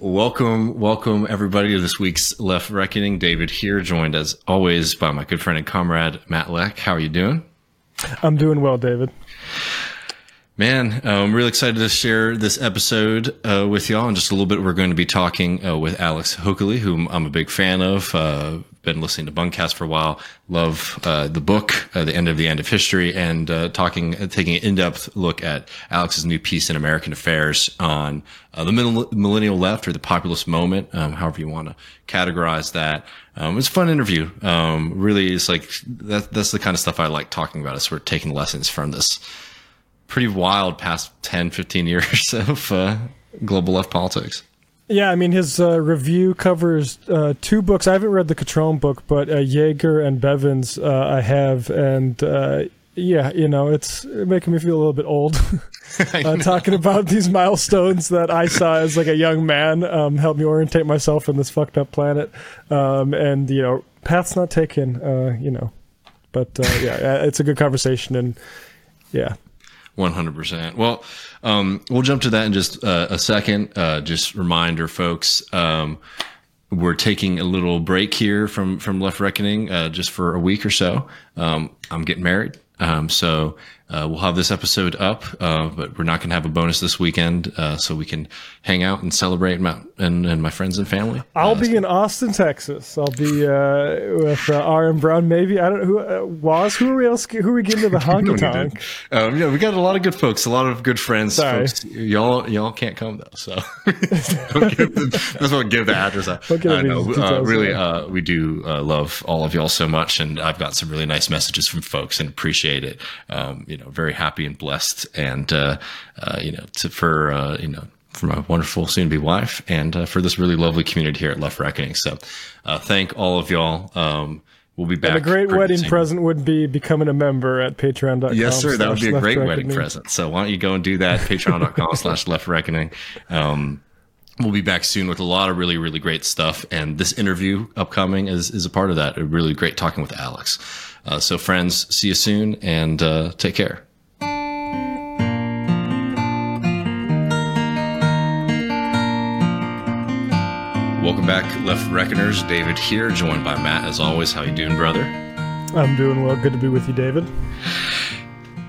Welcome, welcome everybody to this week's Left Reckoning. David here, joined as always by my good friend and comrade Matt Lech. How are you doing? I'm doing well, David. Man, uh, I'm really excited to share this episode uh, with y'all. In just a little bit, we're going to be talking uh, with Alex Hochuli, whom I'm a big fan of. Uh, been listening to Bungacast for a while. Love uh, the book, uh, The End of the End of History, and talking, taking an in-depth look at Alex's new piece in American Affairs on the millennial left or the populist moment, um, however you want to categorize that. Um, it's a fun interview. Um, really, it's like that, that's the kind of stuff I like talking about. Is we're taking lessons from this pretty wild past 10, 15 years of uh, global left politics. Yeah, I mean, his uh, review covers uh, two books. I haven't read the Cutrone book, but uh, Jaeger and Bevins uh, I have. And uh, yeah, you know, it's making me feel a little bit old. Uh, talking about these milestones that I saw as like a young man um, helped me orientate myself in this fucked up planet. Um, and, you know, path's not taken, you know. But yeah, it's a good conversation. And yeah, 100%. Well, um, we'll jump to that in just uh, a second. Uh, just reminder, folks, um, we're taking a little break here from, from Left Reckoning uh, just for a week or so. Um, I'm getting married. Um, so uh, we'll have this episode up, uh, but we're not going to have a bonus this weekend, uh, so we can hang out and celebrate my, and, and my friends and family. I'll uh, be in Austin, Texas. I'll be uh, with uh, R.M. Brown, maybe. I don't know who uh, was who are we else? Who are we getting to the honky tonk? Um, yeah, we got a lot of good folks, a lot of good friends. Sorry. Folks, y'all y'all can't come though, so don't give the, that's what give the address. Out. Uh, no, really, we do love all of y'all so much, and I've got some really nice messages from folks and appreciate it. Um, you know, very happy and blessed, and uh, uh, you know, to, for uh, you know, for my wonderful soon-to-be wife, and uh, for this really lovely community here at Left Reckoning. So, uh, thank all of y'all. Um, We'll be back. And a great wedding present would be becoming a member at patreon.com. Yes, sir. That would be a great wedding present. So why don't you go and do that? Patreon.com slash left reckoning. Um, we'll be back soon with a lot of really, really great stuff. And this interview upcoming is, is a part of that. A really great talking with Alex. Uh, so, friends, see you soon and uh, take care. Welcome back, Left Reckoners. David here, joined by Matt as always. How you doing, brother? I'm doing well. Good to be with you, David.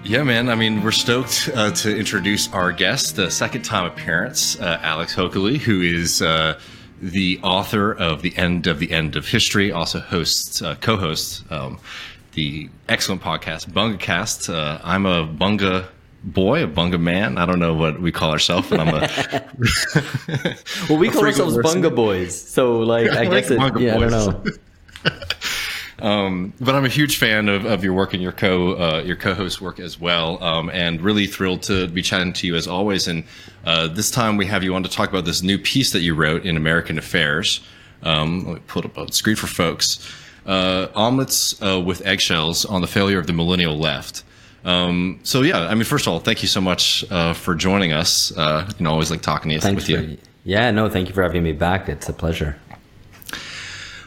Yeah, man. I mean, we're stoked uh, to introduce our guest, the second time appearance, uh, Alex Hochuli, who is uh, the author of The End of the End of History, also hosts, uh, co-hosts um, the excellent podcast Bungacast. Uh, I'm a Bunga boy, a Bunga man. I don't know what we call ourselves, but I'm a. well, we call ourselves person. Bunga boys. So, like, I guess it, yeah, boys. I don't know. Um, but I'm a huge fan of, of your work and your co uh, your co-host work as well, um, and really thrilled to be chatting to you as always. And uh, this time we have you on to talk about this new piece that you wrote in American Affairs. Um, let me put up on the screen for folks uh, omelets uh, with eggshells on the failure of the millennial left. Um, so yeah, I mean, first of all, thank you so much uh, for joining us. Uh, you know, always like talking to you, with you. Yeah, no, thank you for having me back. It's a pleasure.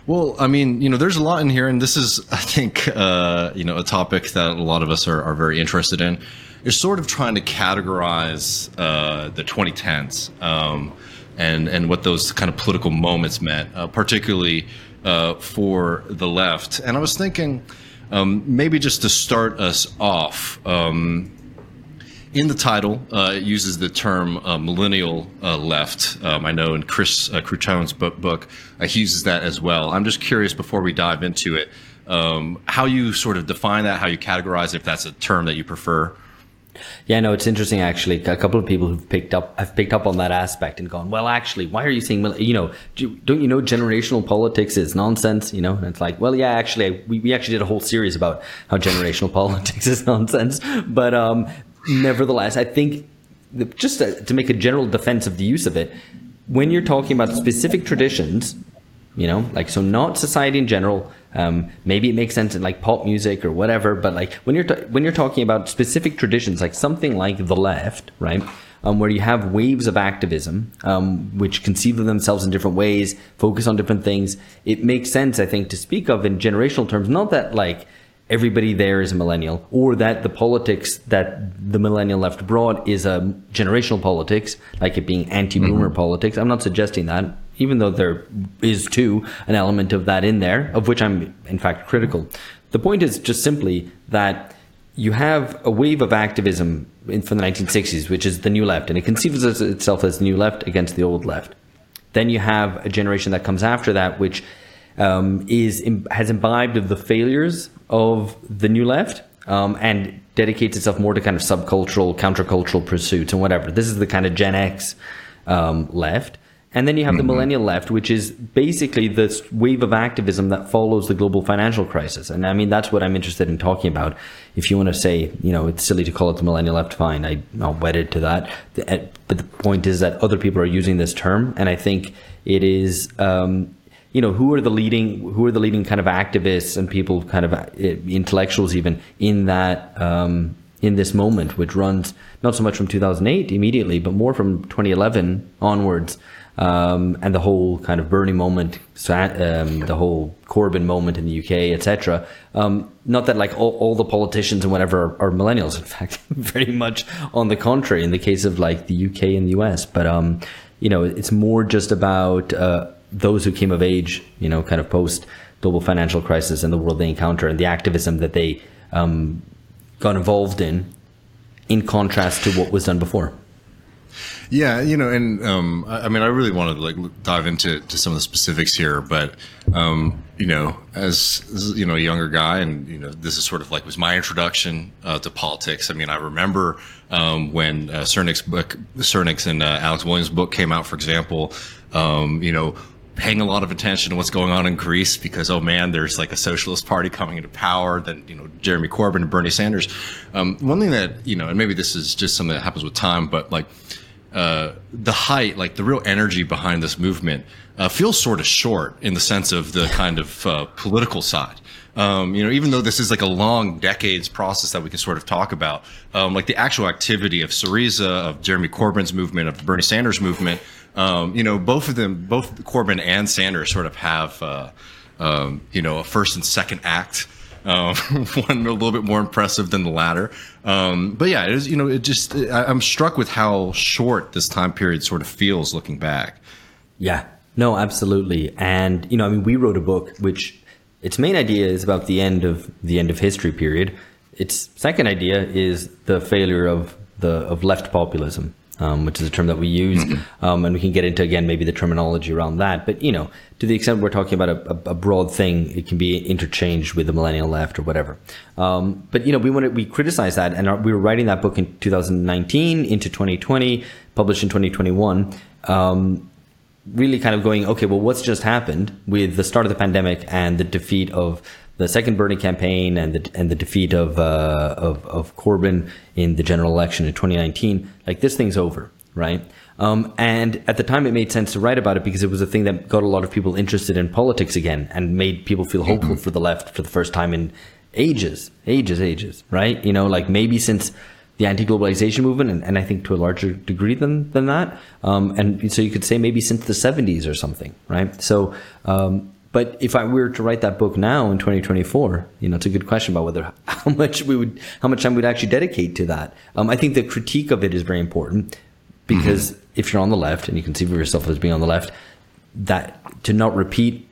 Well, I mean, you know, there's a lot in here, and this is, I think, uh, you know, a topic that a lot of us are, are very interested in. Is sort of trying to categorize uh, the 2010s um, and and what those kind of political moments meant, uh, particularly uh, for the left. And I was thinking, um, maybe just to start us off, um, in the title, uh, it uses the term uh, millennial uh, left. Um, I know in Chris uh, book, book uh, he uses that as well. I'm just curious before we dive into it, um, how you sort of define that, how you categorize it, if that's a term that you prefer. Yeah, no, it's interesting actually. A couple of people who've picked up have picked up on that aspect and gone, well, actually, why are you saying, you know, don't you know generational politics is nonsense? You know, and it's like, well, yeah, actually, we, we actually did a whole series about how generational politics is nonsense. But um, nevertheless, I think the, just to, to make a general defense of the use of it, when you're talking about specific traditions, you know, like so, not society in general um, maybe it makes sense in like pop music or whatever, but like when you're ta- when you're talking about specific traditions, like something like the left, right? Um, where you have waves of activism, um, which conceive of themselves in different ways, focus on different things. It makes sense, I think, to speak of in generational terms. Not that like everybody there is a millennial, or that the politics that the millennial left brought is a generational politics, like it being anti-boomer mm-hmm. politics. I'm not suggesting that, even though there is too an element of that in there, of which I'm in fact critical. The point is just simply that you have a wave of activism in, from the 1960s, which is the new left, and it conceives itself as the new left against the old left. Then you have a generation that comes after that, which um, is has imbibed of the failures of the new left um, and dedicates itself more to kind of subcultural, countercultural pursuits and whatever. This is the kind of Gen X um, left. And then you have mm-hmm. the millennial left, which is basically this wave of activism that follows the global financial crisis. And I mean, that's what I'm interested in talking about. If you want to say, you know, it's silly to call it the millennial left, fine. I, I'm wedded to that. But the point is that other people are using this term. And I think it is, um, you know who are the leading who are the leading kind of activists and people kind of uh, intellectuals even in that um, in this moment which runs not so much from 2008 immediately but more from 2011 onwards um, and the whole kind of Bernie moment, um, the whole Corbyn moment in the UK, etc. Um, not that like all, all, the politicians and whatever are, are, millennials. In fact, very much on the contrary in the case of like the UK and the US. But um, you know, it's more just about uh, those who came of age, you know, kind of post global financial crisis and the world they encounter and the activism that they um, got involved in, in contrast to what was done before. Yeah, you know, and um, I, mean, I really wanted to like dive into to some of the specifics here, but um, you know, as, you know, a younger guy, and you know, this is sort of like was my introduction uh, to politics. I mean, I remember um, when uh, Srnicek's book, Srnicek's and uh, Alex Williams' book came out, for example. Um, you know, paying a lot of attention to what's going on in Greece because oh man, there's like a socialist party coming into power. Then you know Jeremy Corbyn and Bernie Sanders. Um, one thing that you know, and maybe this is just something that happens with time, but like uh, the height, like the real energy behind this movement, uh, feels sort of short in the sense of the kind of uh, political side. Um, you know, even though this is like a long decades process that we can sort of talk about, um, like the actual activity of Syriza, of Jeremy Corbyn's movement, of Bernie Sanders' movement, um, you know, both of them, both Corbyn and Sanders sort of have, uh, um, you know, a first and second act. Um, one a little bit more impressive than the latter. Um, but yeah, it is, you know, it just, I'm struck with how short this time period sort of feels looking back. Yeah, no, absolutely. And, you know, I mean, we wrote a book which its main idea is about the end of the end of history period. Its second idea is the failure of the of left populism um, which is a term that we use, mm-hmm. um, and we can get into again maybe the terminology around that. But you know, to the extent we're talking about a, a broad thing, it can be interchanged with the millennial left or whatever. Um, but you know, we wanted we criticize that, and our, we were writing that book in 2019 into 2020, published in 2021 um, really kind of going, okay, well, what's just happened with the start of the pandemic and the defeat of the second Bernie campaign and the and the defeat of uh, of of Corbyn in the general election in 2019, like this thing's over, right? Um, and at the time, it made sense to write about it because it was a thing that got a lot of people interested in politics again and made people feel hopeful for the left for the first time in ages, ages, ages, right? You know, like maybe since the anti-globalization movement, and, and I think to a larger degree than than that. Um, and so you could say maybe since the 70s or something, right? So um, but if I were to write that book now in 2024, you know, it's a good question about whether how much we would, how much time we'd actually dedicate to that. Um, I think the critique of it is very important because mm-hmm. if you're on the left and you conceive of yourself as being on the left, that to not repeat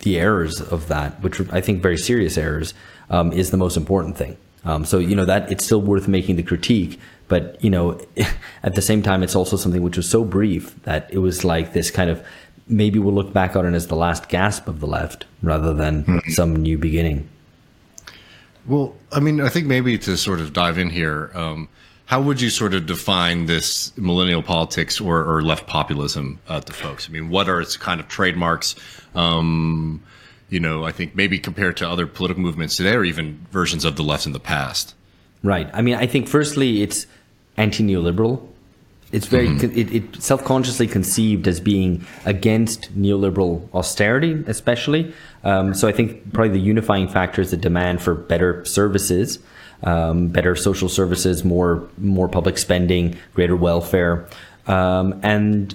the errors of that, which I think very serious errors, um, is the most important thing. Um, so you know that it's still worth making the critique, but you know, at the same time, it's also something which was so brief that it was like this kind of maybe we'll look back on it as the last gasp of the left rather than mm-hmm. some new beginning. Well, I mean, I think maybe to sort of dive in here, um, how would you sort of define this millennial politics or, or left populism uh, to folks? I mean, what are its kind of trademarks? Um, you know, I think maybe compared to other political movements today or even versions of the left in the past. Right. I mean, I think firstly, it's anti neoliberal it's very mm-hmm. it, it, self-consciously conceived as being against neoliberal austerity especially um, so i think probably the unifying factor is the demand for better services um, better social services more more public spending greater welfare um, and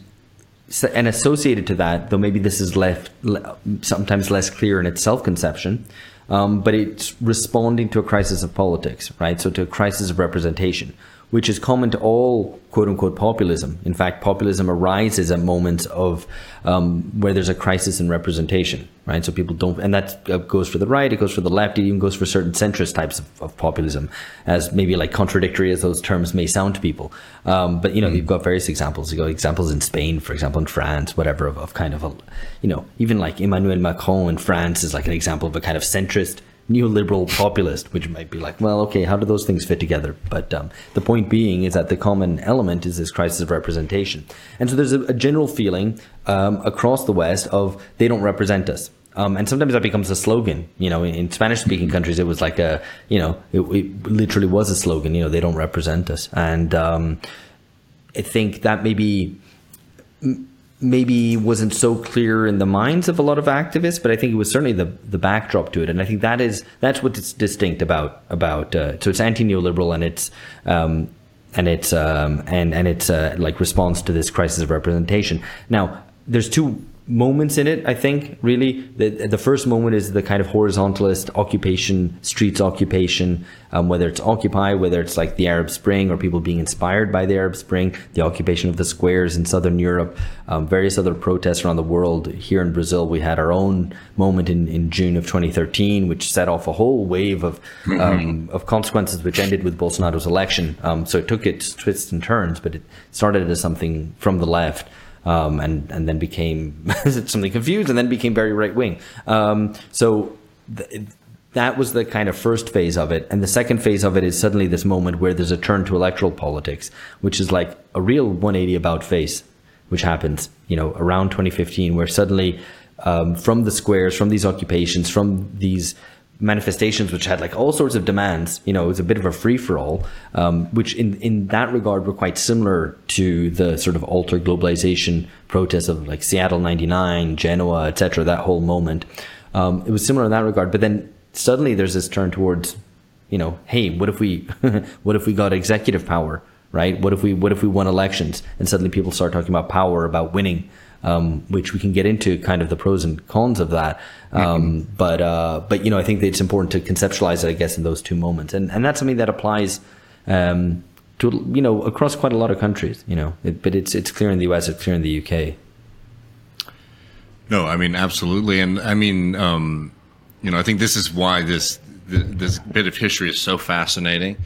and associated to that, though maybe this is left sometimes less clear in its self-conception, um, but it's responding to a crisis of politics, right? So to a crisis of representation which is common to all quote unquote populism. In fact, populism arises at moments of um, where there's a crisis in representation, right? So people don't, and that goes for the right, it goes for the left, it even goes for certain centrist types of, of populism, as maybe like contradictory as those terms may sound to people. Um, but you know, mm. you've got various examples. You got examples in Spain, for example, in France, whatever, of, of kind of a, you know, even like Emmanuel Macron in France is like an example of a kind of centrist neoliberal populist, which might be like, well, okay, how do those things fit together? But um, the point being is that the common element is this crisis of representation. And so there's a, a general feeling um, across the West of they don't represent us. Um, and sometimes that becomes a slogan. You know, in, in Spanish-speaking countries, it was like a, you know, it, it, literally was a slogan. You know, they don't represent us, and um, I think that maybe maybe wasn't so clear in the minds of a lot of activists, but I think it was certainly the the backdrop to it, and I think that is that's what's distinct about about uh, so it's anti neoliberal and it's um, and it's um, and and it's uh, like response to this crisis of representation. Now, there's two moments in it. I think really the the first moment is the kind of horizontalist occupation, streets occupation, um, whether it's Occupy, whether it's like the Arab Spring or people being inspired by the Arab Spring, the occupation of the squares in Southern Europe, um, various other protests around the world. Here in Brazil, we had our own moment in, in June of 2013, which set off a whole wave of um, mm-hmm. of consequences, which ended with Bolsonaro's election. Um, so it took its twists and turns, but it started as something from the left um, and and then became something confused, and then became very right wing. Um, so. Th- that was the kind of first phase of it. And the second phase of it is suddenly this moment where there's a turn to electoral politics, which is like a real 180 about face, which happens, you know, around 2015, where suddenly um, from the squares, from these occupations, from these manifestations which had like all sorts of demands. You know, it was a bit of a free for all, um, which in in that regard were quite similar to the sort of alter globalization protests of like Seattle '99, Genoa, etc. That whole moment. Um, it was similar in that regard, but then suddenly there's this turn towards, you know, hey, what if we, what if we got executive power, right? What if we, what if we won elections? And suddenly people start talking about power, about winning um, which we can get into kind of the pros and cons of that. Um, mm-hmm. But uh, but you know, I think it's important to conceptualize it, I guess, in those two moments, and and that's something that applies. Um, to you know across quite a lot of countries, you know, it, but it's it's clear in the U.S., it's clear in the UK. No, I mean absolutely, and I mean, um, you know, I think this is why this this bit of history is so fascinating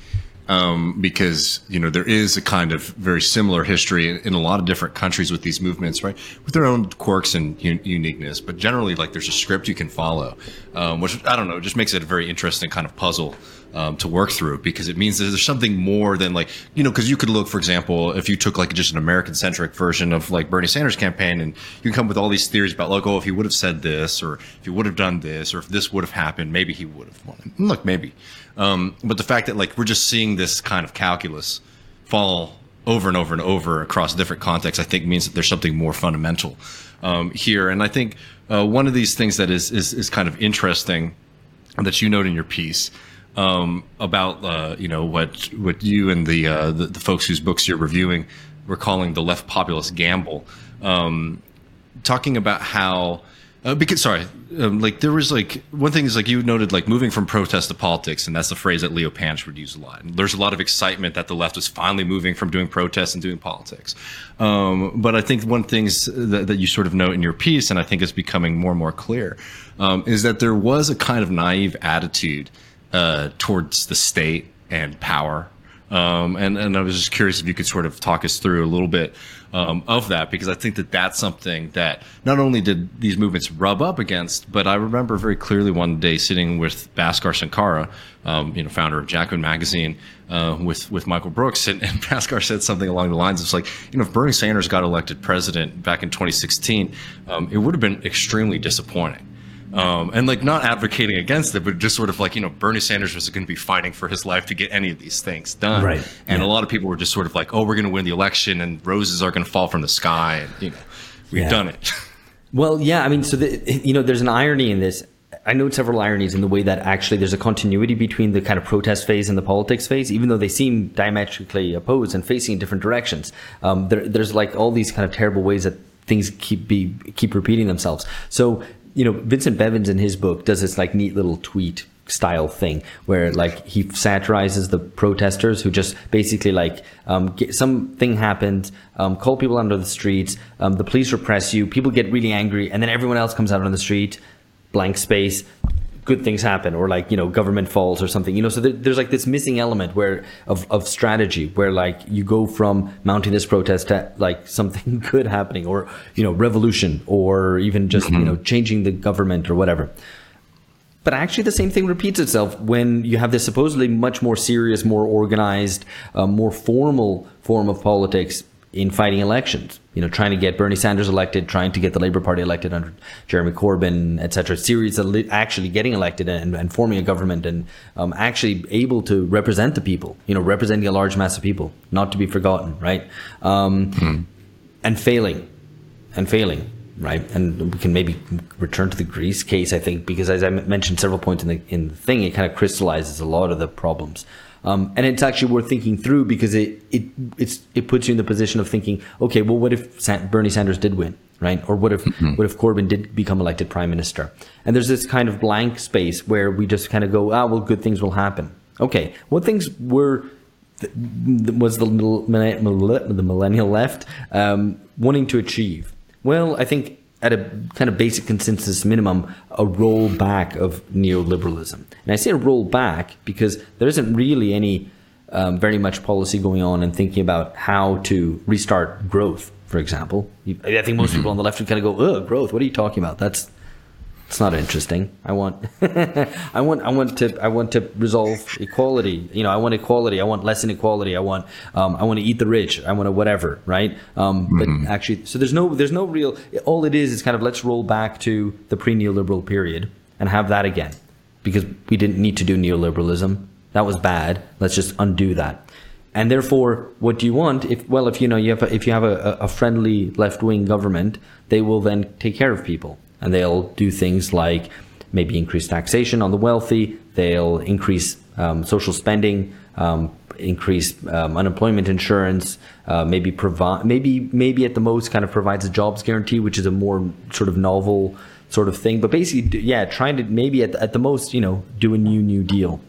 um, because you know there is a kind of very similar history in, in, a lot of different countries with these movements, right? With their own quirks and un- uniqueness, but generally, like there's a script you can follow, um, which I don't know, just makes it a very interesting kind of puzzle um, to work through because it means that there's something more than like you know because you could look, for example, if you took like just an American centric version of like Bernie Sanders campaign, and you can come with all these theories about like oh if he would have said this or if he would have done this or if this would have happened, maybe he would have won. Look, maybe um, but the fact that like we're just seeing this kind of calculus fall over and over and over across different contexts, I think means that there's something more fundamental um, here. And I think uh, one of these things that is, is, is kind of interesting that you note in your piece um, about uh, you know what what you and the, uh, the, the folks whose books you're reviewing were calling the left populist gamble, um, talking about how uh, because sorry, um, like there was like one thing is like you noted like moving from protest to politics, and that's the phrase that Leo Panitch would use a lot. And there's a lot of excitement that the left is finally moving from doing protests and doing politics. Um, but I think one thing that, that, you sort of note in your piece, and I think is becoming more and more clear, um, is that there was a kind of naive attitude uh, towards the state and power. Um, and and I was just curious if you could sort of talk us through a little bit um, of that because I think that that's something that not only did these movements rub up against, but I remember very clearly one day sitting with Bhaskar Sankara, um, you know, founder of Jacobin Magazine, uh, with with Michael Brooks, and, and Bhaskar said something along the lines of like, you know, if Bernie Sanders got elected president back in 2016, um, it would have been extremely disappointing. Um, and like not advocating against it, but just sort of like you know Bernie Sanders was going to be fighting for his life to get any of these things done. Right. And yeah. a lot of people were just sort of like, oh, we're going to win the election, and roses are going to fall from the sky, and you know, we've yeah. done it. Well, yeah, I mean, so the, you know, there's an irony in this. I note several ironies in the way that actually there's a continuity between the kind of protest phase and the politics phase, even though they seem diametrically opposed and facing in different directions. Um, there, there's like all these kind of terrible ways that things keep be keep repeating themselves. So you know, Vincent Bevins in his book does this like neat little tweet style thing where like he satirizes the protesters who just basically like um, get, something happened um, call people onto the streets um, the police repress you people get really angry and then everyone else comes out on the street blank space good things happen or like you know government falls or something you know so there, there's like this missing element where of, of strategy where like you go from mounting this protest to like something good happening or you know revolution or even just mm-hmm. you know changing the government or whatever but actually the same thing repeats itself when you have this supposedly much more serious more organized uh, more formal form of politics in fighting elections. You know, trying to get Bernie Sanders elected, trying to get the Labour Party elected under Jeremy Corbyn, etc. Series of actually getting elected and, and forming a government and um, actually able to represent the people. You know, representing a large mass of people, not to be forgotten, right? Um, hmm. And failing, and failing, right? And we can maybe return to the Greece case, I think, because as I mentioned several points in the in the thing, it kind of crystallizes a lot of the problems. Um, and it's actually worth thinking through because it it it's it puts you in the position of thinking, okay, well, what if Bernie Sanders did win, right? Or what if mm-hmm. what if Corbyn did become elected prime minister? And there's this kind of blank space where we just kind of go, ah, well, good things will happen. Okay, what things were was the the millennial left um, wanting to achieve? Well, I think at a kind of basic consensus minimum, a rollback of neoliberalism. And I say a rollback because there isn't really any um, very much policy going on and thinking about how to restart growth, for example. I think most mm-hmm. people on the left would kind of go, "Ugh, growth! What are you talking about? That's it's not interesting. I want, I want, I want to, I want to resolve equality. You know, I want equality. I want less inequality. I want, um, I want to eat the rich. I want to whatever, right? Um, mm-hmm. But actually, so there's no, there's no real. All it is is kind of let's roll back to the pre-neoliberal period and have that again, because we didn't need to do neoliberalism. That was bad. Let's just undo that. And therefore, what do you want? If well, if you know you have a, if you have a, a friendly left wing government, they will then take care of people and they'll do things like maybe increase taxation on the wealthy, they'll increase um, social spending, um, increase um, unemployment insurance, uh, maybe provide, maybe maybe at the most kind of provides a jobs guarantee, which is a more sort of novel sort of thing. But basically, yeah, trying to maybe at, at the most, you know, do a new New Deal,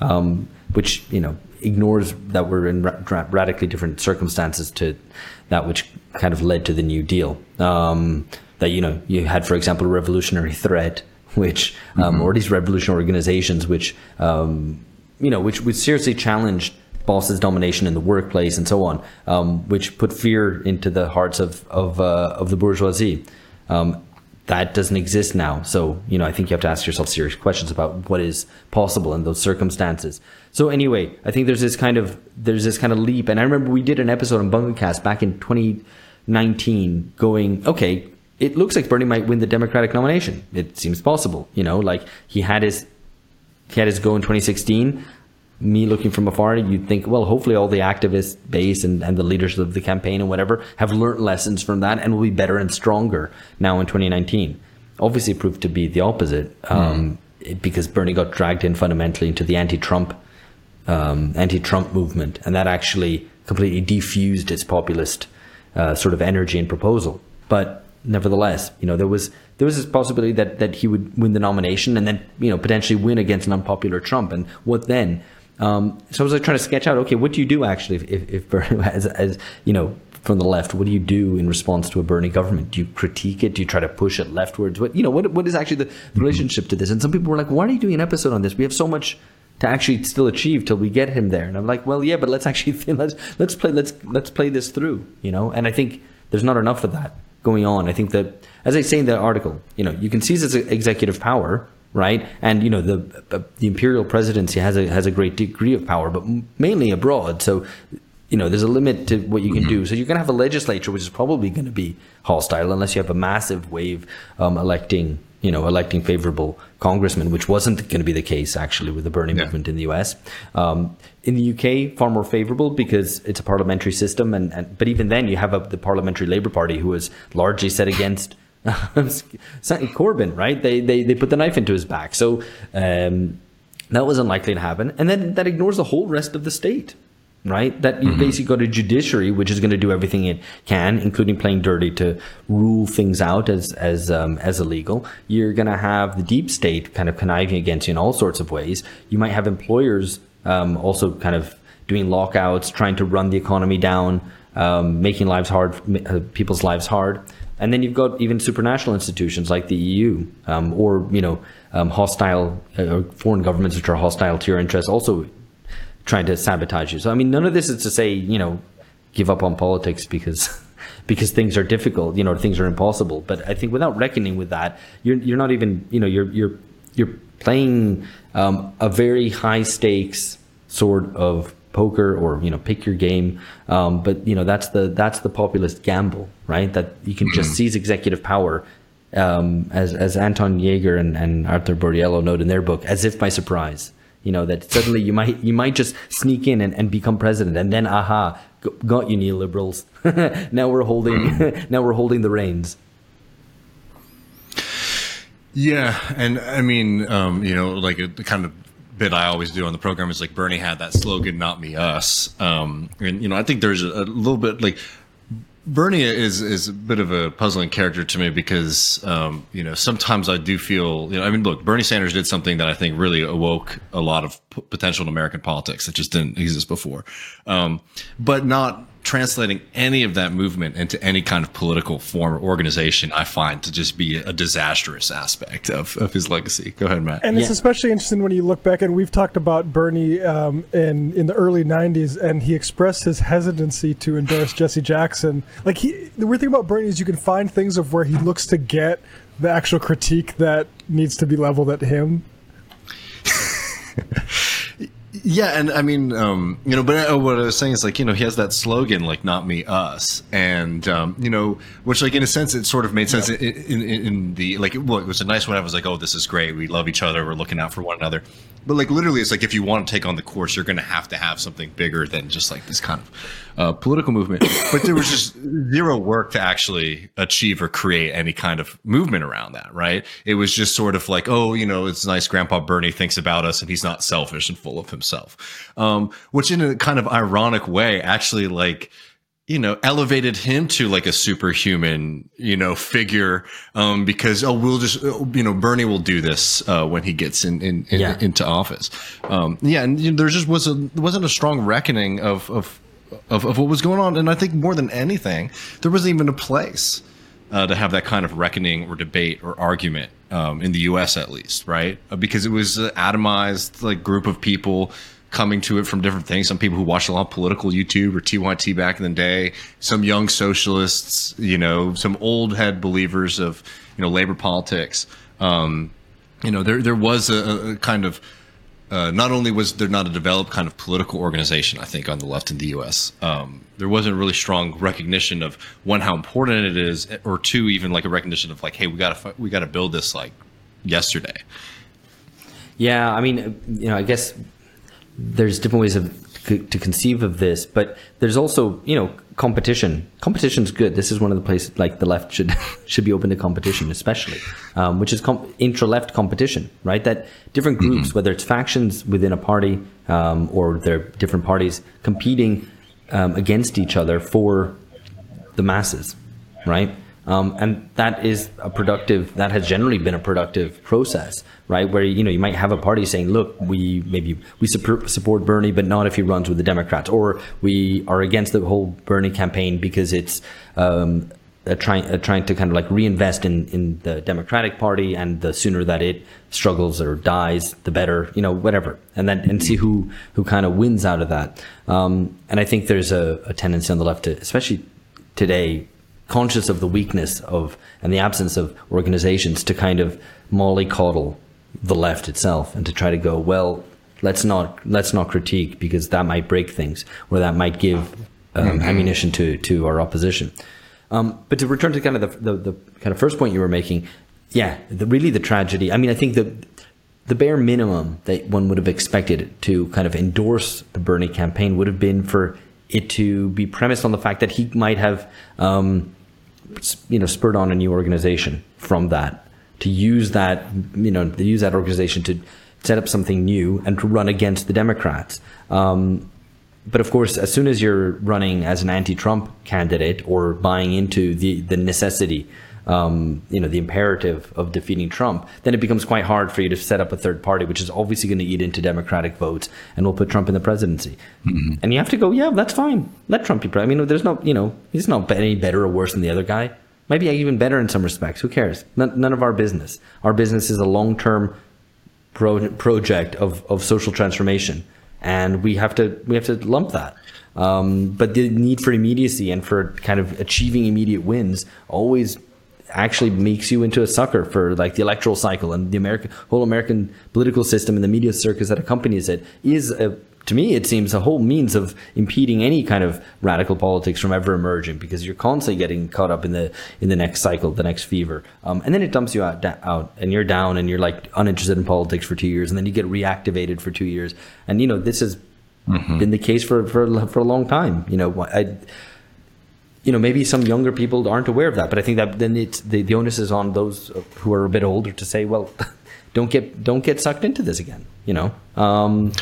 um, which you know ignores that we're in ra- radically different circumstances to that which kind of led to the New Deal. Um, that you know you had, for example, a revolutionary threat, which um, mm-hmm. or these revolutionary organizations, which um, you know, which which seriously challenged bosses' domination in the workplace and so on, um, which put fear into the hearts of of uh, of the bourgeoisie. Um, that doesn't exist now. So, you know, I think you have to ask yourself serious questions about what is possible in those circumstances. So anyway, I think there's this kind of there's this kind of leap. And I remember we did an episode on Bungacast back in 2019 going, okay, it looks like Bernie might win the Democratic nomination. It seems possible. You know, like he had his he had his go in 2016. Me looking from afar, you'd think, well, hopefully all the activist base and, and the leaders of the campaign and whatever have learned lessons from that and will be better and stronger now in 2019. Obviously, it proved to be the opposite um, mm. because Bernie got dragged in fundamentally into the anti-Trump um, anti-Trump movement, and that actually completely defused its populist uh, sort of energy and proposal. But nevertheless, you know, there was there was this possibility that that he would win the nomination and then you know potentially win against an unpopular Trump. And what then? Um, so I was like trying to sketch out, okay, what do you do actually if, if, as, as you know, from the left, what do you do in response to a Bernie government? Do you critique it? Do you try to push it leftwards? What you know, what what is actually the, the relationship to this? And some people were like, why are you doing an episode on this? We have so much to actually still achieve till we get him there. And I'm like, well, yeah, but let's actually let's let's play let's let's play this through, you know. And I think there's not enough of that going on. I think that, as I say in the article, you know, you can seize its executive power, right? And you know, the the imperial presidency has a has a great degree of power, but mainly abroad. So, you know, there's a limit to what you can mm-hmm. do. So you're going to have a legislature which is probably going to be hostile unless you have a massive wave um, electing you know, electing favorable congressmen, which wasn't going to be the case actually with the Bernie yeah. movement in the US. Um, in the UK, far more favorable because it's a parliamentary system, and, and but even then, you have a, the Parliamentary Labour Party who was largely set against. Corbyn, right? They, they they put the knife into his back, so um, that was unlikely to happen. And then that ignores the whole rest of the state, right? That you basically got a judiciary which is going to do everything it can, including playing dirty to rule things out as as um, as illegal. You're going to have the deep state kind of conniving against you in all sorts of ways. You might have employers um, also kind of doing lockouts, trying to run the economy down, um, making lives hard, uh, people's lives hard. And then you've got even supranational institutions like the EU, um, or you know, um, hostile uh, foreign governments which are hostile to your interests, also trying to sabotage you. So I mean, none of this is to say you know, give up on politics because because things are difficult, you know, things are impossible. But I think without reckoning with that, you're you're not even you know you're you're you're playing um, a very high stakes sort of poker or you know pick your game um, but you know that's the that's the populist gamble right that you can just seize executive power um, as as Anton Jaeger and, and Arthur Borriello note in their book as if by surprise you know that suddenly you might you might just sneak in and, and become president and then aha got you neoliberals now we're holding now we're holding the reins yeah and i mean um, you know like a kind of bit I always do on the program is like Bernie had that slogan, "Not me, us." Um, and you know, I think there's a, a, little bit like Bernie is is a bit of a puzzling character to me because um, you know sometimes I do feel you know I mean look Bernie Sanders did something that I think really awoke a lot of p- potential in American politics that just didn't exist before, um, but not translating any of that movement into any kind of political form or organization, I find to just be a disastrous aspect of, of his legacy. Go ahead, Matt. And yeah. it's especially interesting when you look back, and we've talked about Bernie um, in in the early '90s, and he expressed his hesitancy to endorse Jesse Jackson. Like he, the weird thing about Bernie is you can find things of where he looks to get the actual critique that needs to be leveled at him. Yeah, and I mean, um, you know, but uh, what I was saying is like, you know, he has that slogan like "Not me, us," and um, you know, which like in a sense it sort of made sense yeah. in, in, in, the like. Well, it was a nice one. I was like, "Oh, this is great. We love each other. We're looking out for one another." But like literally, it's like if you want to take on the course, you're going to have to have something bigger than just like this kind of uh, political movement. But there was just zero work to actually achieve or create any kind of movement around that. Right? It was just sort of like, oh, you know, it's nice. Grandpa Bernie thinks about us, and he's not selfish and full of himself. Um, which, in a kind of ironic way, actually like you know, elevated him to like a superhuman, you know, figure, um, because, oh, we'll just, you know, Bernie will do this, uh, when he gets in, in, in yeah. into office. Um, yeah. And you know, there just was a, wasn't a strong reckoning of, of, of, of, what was going on. And I think more than anything, there wasn't even a place, uh, to have that kind of reckoning or debate or argument, um, in the U.S. at least, right? Uh, because it was an atomized, like, group of people, coming to it from different things. Some people who watch a lot of political YouTube or TYT back in the day, some young socialists, you know, some old head believers of, you know, labor politics. Um, you know, there, there was a, a kind of, uh, not only was there not a developed kind of political organization, I think, on the left in the U.S., um, there wasn't really strong recognition of one how important it is, or two even like a recognition of like, hey, we gotta we gotta build this like yesterday. Yeah, I mean, you know, I guess there's different ways of to conceive of this, but there's also you know competition. Competition's good. This is one of the places like the left should should be open to competition, especially, um, which is com- intra-left competition, right? That different mm-hmm. groups, mm-hmm. whether it's factions within a party um, or they're different parties competing um, against each other for the masses, right? Um, and that is a productive, that has generally been a productive process, right? Where, you know, you might have a party saying, look, we maybe, we support Bernie, but not if he runs with the Democrats, or we are against the whole Bernie campaign because it's, um, trying trying to kind of like reinvest in in the Democratic Party, and the sooner that it struggles or dies, the better, you know, whatever, and then and see who who kind of wins out of that. Um, and I think there's a, a tendency on the left to, especially today, conscious of the weakness of and the absence of organizations to kind of mollycoddle the left itself and to try to go well let's not let's not critique because that might break things or that might give um, mm-hmm. ammunition to to our opposition um, but to return to kind of the, the, the kind of first point you were making yeah the, really the tragedy i mean i think the the bare minimum that one would have expected to kind of endorse the Bernie campaign would have been for it to be premised on the fact that he might have um, you know spurred on a new organization from that to use that you know to use that organization to set up something new and to run against the Democrats. Um, but of course, as soon as you're running as an anti-Trump candidate or buying into the the necessity, um, you know, the imperative of defeating Trump, then it becomes quite hard for you to set up a third party, which is obviously going to eat into Democratic votes and will put Trump in the presidency. Mm-hmm. And you have to go, yeah, that's fine. Let Trump be president. I mean, there's no, you know, he's not any better or worse than the other guy. Maybe even better in some respects. Who cares? None, none of our business. Our business is a long-term pro- project of, of social transformation and we have to we have to lump that. Um, but the need for immediacy and for kind of achieving immediate wins always actually makes you into a sucker for like the electoral cycle and the American whole American political system and the media circus that accompanies it is a to me, it seems a whole means of impeding any kind of radical politics from ever emerging because you're constantly getting caught up in the in the next cycle, the next fever, um, and then it dumps you out, da- out, and you're down, and you're like uninterested in politics for two years, and then you get reactivated for two years, and you know this has mm-hmm. been the case for for for a long time. You know, I. You know, maybe some younger people aren't aware of that, but I think that then it's the, the onus is on those who are a bit older to say, well, don't get don't get sucked into this again. You know, um,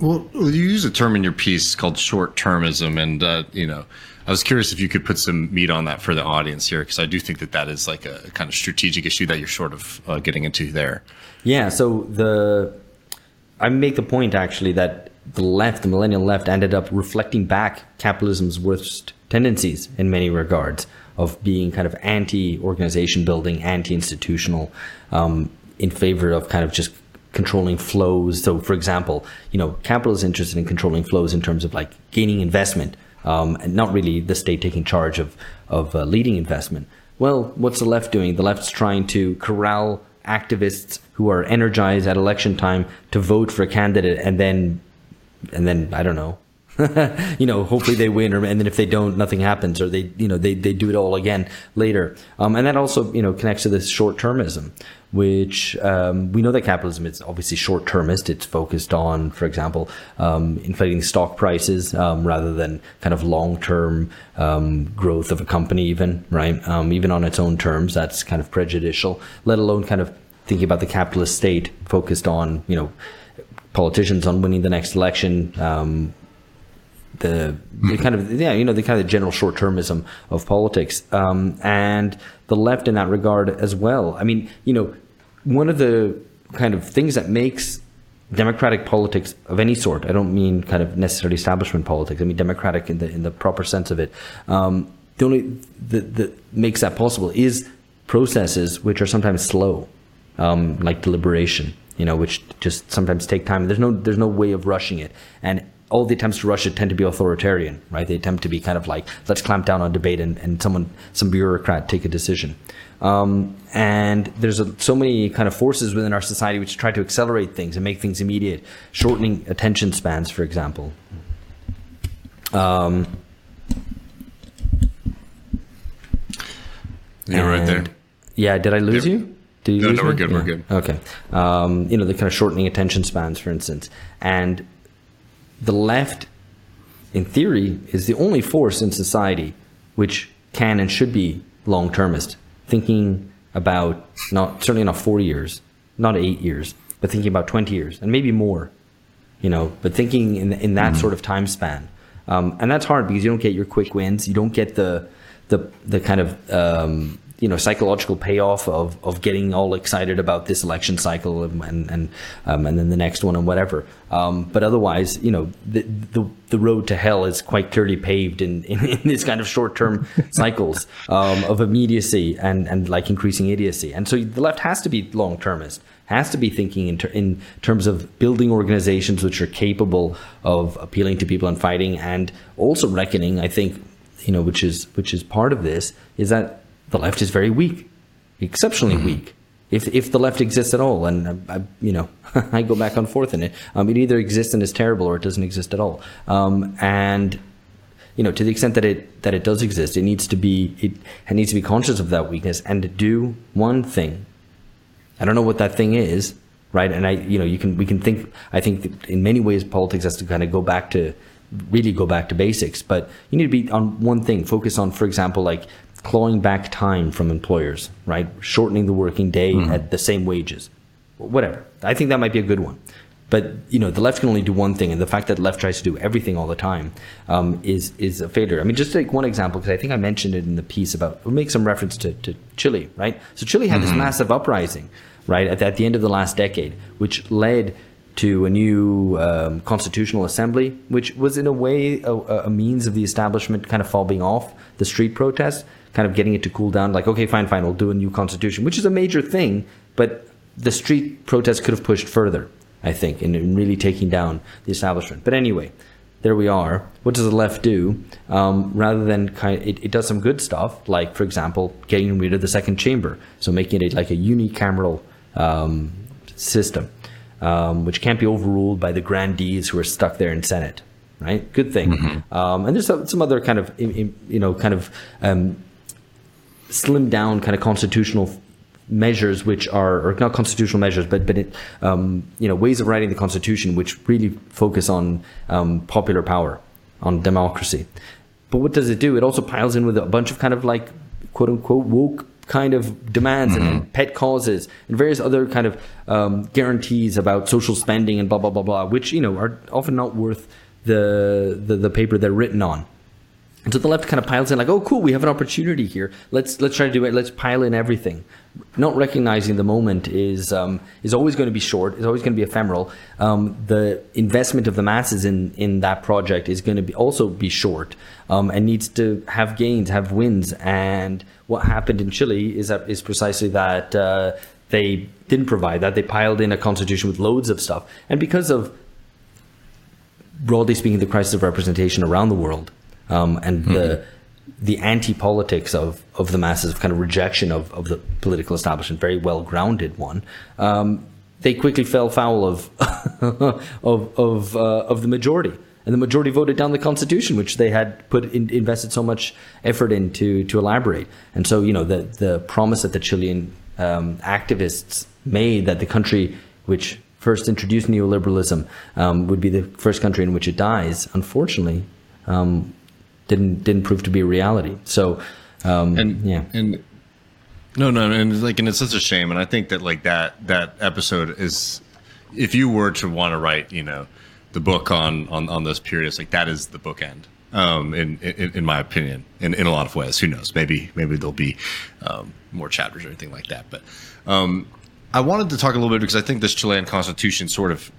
well, you use a term in your piece called short termism, and uh, you know, I was curious if you could put some meat on that for the audience here, because I do think that that is like a kind of strategic issue that you're sort of uh, getting into there. Yeah. So the I make the point actually that the left, the millennial left, ended up reflecting back capitalism's worst tendencies in many regards of being kind of anti-organization building, anti-institutional, um, in favor of kind of just controlling flows. So, for example, you know, capital is interested in controlling flows in terms of like gaining investment, um, and not really the state taking charge of of uh, leading investment. Well, what's the left doing? The left's trying to corral activists who are energized at election time to vote for a candidate, and then, and then I don't know. you know, hopefully they win, or and then if they don't, nothing happens, or they, you know, they, they do it all again later. Um, and that also, you know, connects to this short termism which um, we know that capitalism is obviously short termist. It's focused on, for example, um, inflating stock prices um, rather than kind of long term um, growth of a company, even, right? Um, even on its own terms, that's kind of prejudicial, let alone kind of thinking about the capitalist state focused on, you know, politicians on winning the next election, um, the, the, kind of yeah you know the kind of general short termism of politics um, and the left in that regard as well. I mean you know one of the kind of things that makes democratic politics of any sort I don't mean kind of necessarily establishment politics I mean democratic in the in the proper sense of it um, the only that that makes that possible is processes which are sometimes slow um, like deliberation you know which just sometimes take time there's no there's no way of rushing it and all the attempts to rush it tend to be authoritarian, right? They attempt to be kind of like, let's clamp down on debate and, and someone, some bureaucrat take a decision. Um, and there's a, so many kind of forces within our society which try to accelerate things and make things immediate, shortening attention spans, for example. Um, You're right there. Yeah, did I lose you? Did you No, no, we're me? good, we're good. Okay. Um, you know, the kind of shortening attention spans, for instance. And the left, in theory, is the only force in society which can and should be long termist, thinking about not certainly not four years, not eight years, but thinking about 20 years and maybe more, you know, but thinking in, in that sort of time span. Um, and that's hard because you don't get your quick wins. You don't get the, the, the kind of, um, you know, psychological payoff of, of getting all excited about this election cycle and, and, and, um, and then the next one and whatever. Um, but otherwise, you know, the, the, the road to hell is quite clearly paved in, in, in this kind of short term cycles um, of immediacy and, and like increasing idiocy. And so the left has to be long termist has to be thinking in, ter- in terms of building organizations which are capable of appealing to people and fighting, and also reckoning. I think you know, which is which is part of this, is that the left is very weak, exceptionally weak. If if the left exists at all, and I, I, you know, I go back and forth in it. Um, it either exists and is terrible, or it doesn't exist at all. Um, and you know, to the extent that it that it does exist, it needs to be it, it needs to be conscious of that weakness and do one thing I don't know what that thing is, right? And I, you know, you can we can think. I think that in many ways politics has to kind of go back to really go back to basics. But you need to be on one thing. Focus on, for example, like clawing back time from employers, right? Shortening the working day at the same wages, whatever. I think that might be a good one. but you know the left can only do one thing, and the fact that the left tries to do everything all the time um, is is a failure. I mean, just take one example because I think I mentioned it in the piece about. We'll make some reference to, to Chile, right? So Chile had mm-hmm. this massive uprising, right, at, at, the end of the last decade, which led to a new um, constitutional assembly, which was in a way a, a, means of the establishment kind of falling off the street protests, kind of getting it to cool down. Like, okay, fine, fine, we'll do a new constitution, which is a major thing, but the street protests could have pushed further I think, in, in really taking down the establishment. But anyway, there we are. What does the left do? Um, rather than kind, of, it, it, does some good stuff, like for example, getting rid of the second chamber, so making it like a unicameral um, system, um, which can't be overruled by the grandees who are stuck there in Senate. Right, good thing. Mm-hmm. Um, and there's some, some, other kind of you know kind of um, slimmed down kind of constitutional measures which are or not constitutional measures but but it, um, you know ways of writing the constitution which really focus on um, popular power on democracy. But what does it do? It also piles in with a bunch of kind of like quote unquote woke kind of demands mm-hmm. and pet causes and various other kind of um, guarantees about social spending and blah blah blah blah which you know are often not worth the, the, the paper they're written on and so the left kind of piles in like, oh, cool, we have an opportunity here. Let's let's try to do it. Let's pile in everything. Not recognizing the moment is um, is always going to be short. Is always going to be ephemeral. Um, the investment of the masses in in that project is going to be also be short um, and needs to have gains, have wins. And what happened in Chile is that is precisely that uh, they didn't provide that. They piled in a constitution with loads of stuff, and because of broadly speaking, the crisis of representation around the world um, and mm-hmm. the the anti politics of of the masses, of kind of rejection of of the political establishment, very well grounded one. Um, they quickly fell foul of of of, uh, of the majority, and the majority voted down the constitution, which they had put in, invested so much effort into to elaborate. And so, you know, the the promise that the Chilean um, activists made that the country which first introduced neoliberalism um, would be the first country in which it dies. Unfortunately, um, didn't didn't prove to be a reality. So, um, and yeah, and no, no, and like, and it's such a shame. And I think that like that that episode is, if you were to want to write, you know, the book on on on those periods, like that is the bookend. Um, in, in, in my opinion, in, in a lot of ways. Who knows? Maybe maybe there'll be um, more chapters or anything like that. But um, I wanted to talk a little bit because I think this Chilean constitution sort of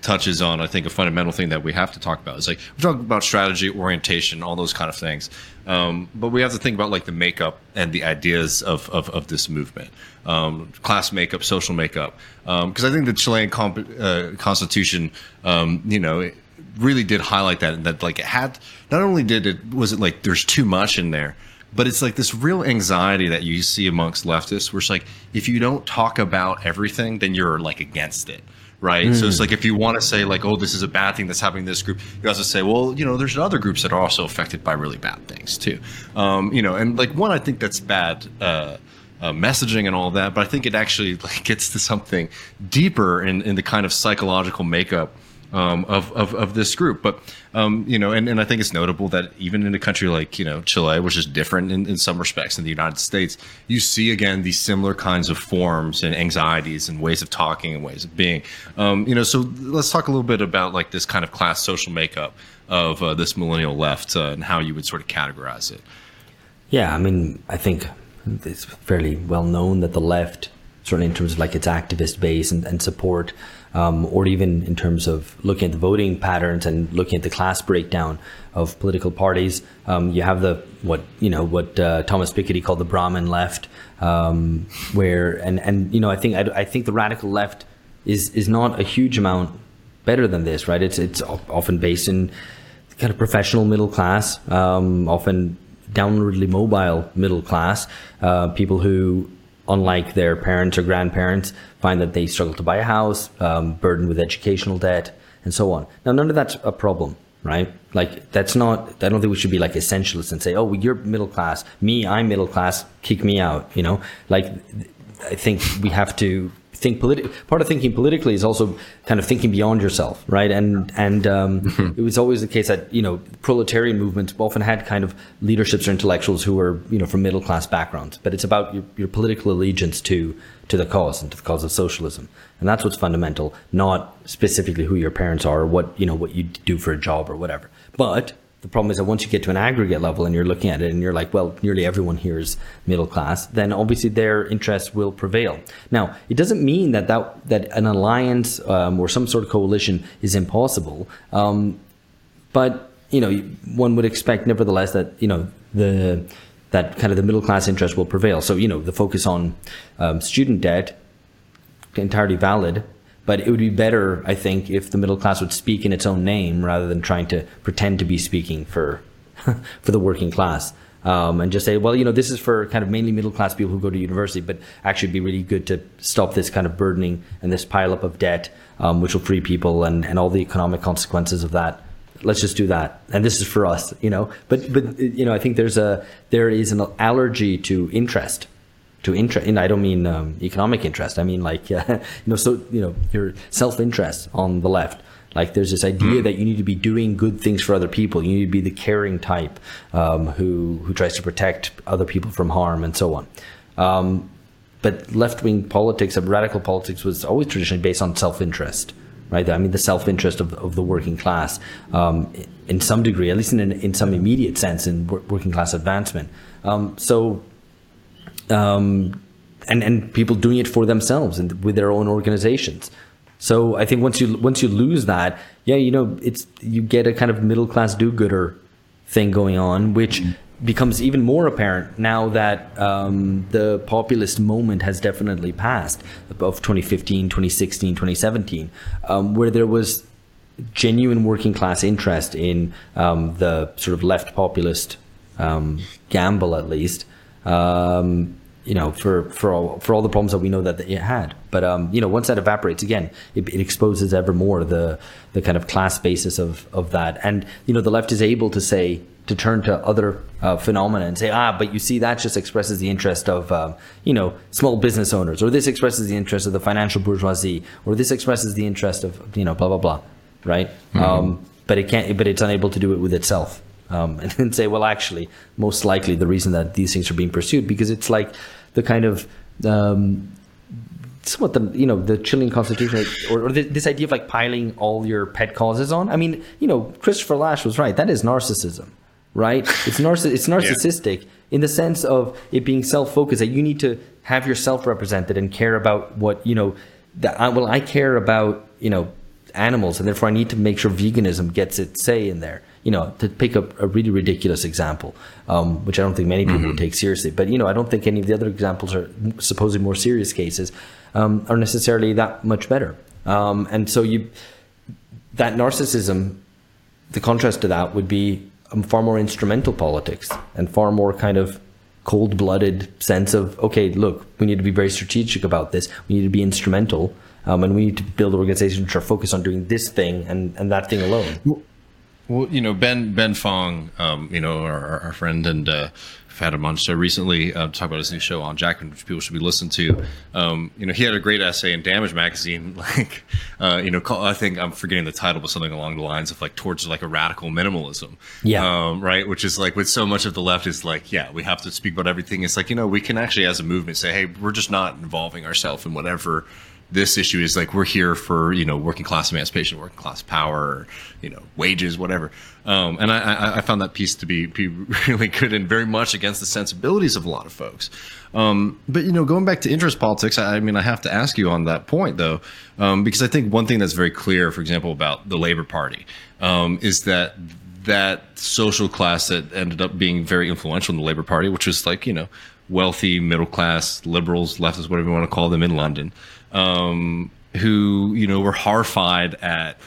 touches on, I think, a fundamental thing that we have to talk about. Is like we talk about strategy, orientation, all those kind of things, um, but we have to think about like the makeup and the ideas of of, of this movement, um, class makeup, social makeup. Because um, I think the Chilean comp- uh, constitution, um, you know. really did highlight that that like it had not only did it was it like there's too much in there but it's like this real anxiety that you see amongst leftists where it's like if you don't talk about everything then you're like against it right? Mm. So it's hmm. like if you want to say like, oh, this is a bad thing that's happening in this group, you also say, well, you know, there's other groups that are also affected by really bad things too, um, you know, and like one, I think that's bad. Uh, uh, messaging and all that, but I think it actually like gets to something deeper in, in the kind of psychological makeup um, of, of, of this group. But um, you know, and, and I think it's notable that even in a country like you know Chile, which is different in, in some respects in the United States, you see again these similar kinds of forms and anxieties and ways of talking and ways of being. Um, you know, so let's talk a little bit about like this kind of class social makeup of uh, this millennial left uh, and how you would sort of categorize it. Yeah, I mean, I think it's fairly well known that the left, certainly in terms of like its activist base and, and support um, or even in terms of looking at the voting patterns and looking at the class breakdown of political parties. Um, you have the what you know what uh, Thomas Piketty called the Brahmin left, um, where and and you know I think I, I, think the radical left is is not a huge amount better than this, right? It's it's often based in kind of professional middle class, um, often downwardly mobile middle class, uh, people who unlike their parents or grandparents, find that they struggle to buy a house, um, burdened with educational debt, and so on. Now, none of that's a problem, right? Like, that's not, I don't think we should be like essentialists and say, oh, well, you're middle class. Me, I'm middle class. Kick me out, you know? Like, I think we have to think politi- part of thinking politically is also kind of thinking beyond yourself, right? And and um, it was always the case that you know proletarian movements often had kind of leaderships or intellectuals who were you know from middle class backgrounds, but it's about your, your political allegiance to to the cause and to the cause of socialism, and that's what's fundamental, not specifically who your parents are or what you know what you do for a job or whatever, but the problem is that once you get to an aggregate level and you're looking at it and you're like, well, nearly everyone here is middle class, then obviously their interests will prevail. Now, it doesn't mean that that, that an alliance um, or some sort of coalition is impossible. Um, but, you know, one would expect nevertheless that, you know, the, that kind of the middle class interest will prevail. So, you know, the focus on um, student debt, entirely valid, but it would be better, I think, if the middle class would speak in its own name rather than trying to pretend to be speaking for for the working class. Um, and just say, well, you know, this is for kind of mainly middle class people who go to university, but actually be really good to stop this kind of burdening and this pile up of debt, um, which will free people and, and all the economic consequences of that. Let's just do that. And this is for us, you know. But but you know, I think there's a there is an allergy to interest to interest. And I don't mean um, economic interest. I mean like uh, you know, so you know, your self interest on the left. Like there's this idea mm. that you need to be doing good things for other people. You need to be the caring type um, who who tries to protect other people from harm and so on. Um, but left wing politics, of radical politics, was always traditionally based on self interest, right? I mean, the self interest of, of the working class, um, in some degree, at least in in some immediate sense, in working class advancement. Um, so um, and and people doing it for themselves and with their own organizations. So I think once you once you lose that, yeah, you know, it's you get a kind of middle class do gooder thing going on, which becomes even more apparent now that um, the populist moment has definitely passed of 2015, 2016, 2017, um, where there was genuine working class interest in um, the sort of left populist um, gamble, at least. Um, you know, for for all for all the problems that we know that it had. But um, you know, once that evaporates again, it, it, exposes ever more the the kind of class basis of of that. And you know, the left is able to say to turn to other uh, phenomena and say, ah, but you see, that just expresses the interest of um, you know small business owners, or this expresses the interest of the financial bourgeoisie, or this expresses the interest of you know blah blah blah, right? Mm-hmm. Um, but it can't. But it's unable to do it with itself um, and then say, well, actually, most likely the reason that these things are being pursued because it's like the kind of um, somewhat the you know the Chilean constitution or, or this idea of like piling all your pet causes on. I mean, you know, Christopher Lasch was right. That is narcissism, right? It's narciss- it's narcissistic yeah. in the sense of it being self-focused. That you need to have yourself represented and care about what you know. That I, well, I care about you know animals, and therefore I need to make sure veganism gets its say in there you know, to pick up a really ridiculous example, um, which I don't think many people mm-hmm. would take seriously. But you know, I don't think any of the other examples are supposedly more serious cases um, are necessarily that much better. Um, and so you, that narcissism, the contrast to that would be far more instrumental politics and far more kind of cold-blooded sense of okay, look, we need to be very strategic about this. We need to be instrumental. Um, and we need to build organizations which are focused on doing this thing and, and that thing alone. Well, you know, Ben Ben Fong, um, you know, our, our friend and uh, I've had him on show recently uh, talk about his new show on Jacobin, which people should be listening to. Um, you know, he had a great essay in Damage Magazine, like, uh, you know, call, I think I'm forgetting the title, but something along the lines of like towards like a radical minimalism. Yeah. Um, right. Which is like with so much of the left is like, yeah, we have to speak about everything. It's like, you know, we can actually as a movement say, hey, we're just not involving ourselves in whatever this issue is like we're here for you know working class emancipation, working class power, you know wages, whatever. Um, and I, I, found that piece to be, be really good and very much against the sensibilities of a lot of folks. Um, but you know, going back to interest politics, I, I, mean, I have to ask you on that point though, um, because I think one thing that's very clear, for example, about the Labor Party, um, is that that social class that ended up being very influential in the Labor Party, which was like you know wealthy middle class liberals, leftists, whatever you want to call them in London um, who you know were horrified at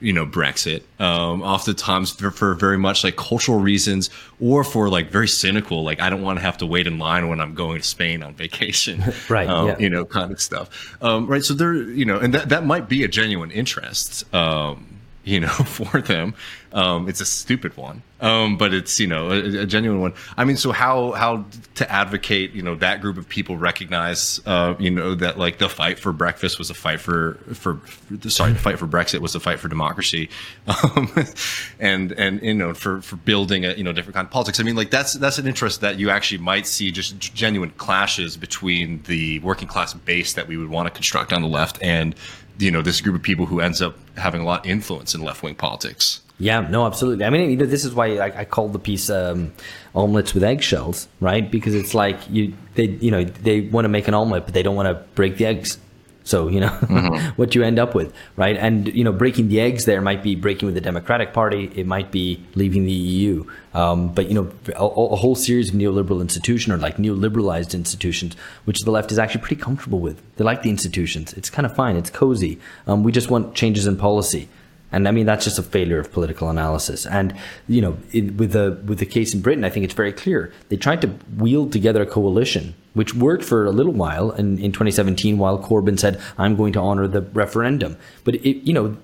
you know Brexit, um, oftentimes for, for, very much like cultural reasons or for like very cynical, like I don't want to have to wait in line when I'm going to Spain on vacation, right? Um, yeah. You know, kind of stuff, um, right? So there, you know, and that that might be a genuine interest. Um, you know, for them. Um, it's a stupid one, um, but it's you know a, a, genuine one. I mean, so how how to advocate? You know, that group of people recognize, uh, you know, that like the fight for breakfast was a fight for for sorry, the fight for Brexit was a fight for democracy, um, and and you know for for building a you know different kind of politics. I mean, like that's that's an interest that you actually might see just genuine clashes between the working class base that we would want to construct on the left and you know this group of people who ends up having a lot of influence in left wing politics. Yeah, no, absolutely. I mean, you know, this is why I, I called the piece um, "omelets with eggshells," right? Because it's like you, they, you know, they want to make an omelet, but they don't want to break the eggs. So you know mm-hmm. what you end up with, right? And you know, breaking the eggs there might be breaking with the Democratic Party. It might be leaving the EU. Um, but you know, a, a, whole series of neoliberal institutions or like neoliberalized institutions, which the left is actually pretty comfortable with. They like the institutions. It's kind of fine. It's cozy. Um, we just want changes in policy. And I mean that's just a failure of political analysis. And you know, it, with the with the case in Britain, I think it's very clear they tried to wield together a coalition, which worked for a little while. And in 2017, while Corbyn said, "I'm going to honor the referendum," but it, you know,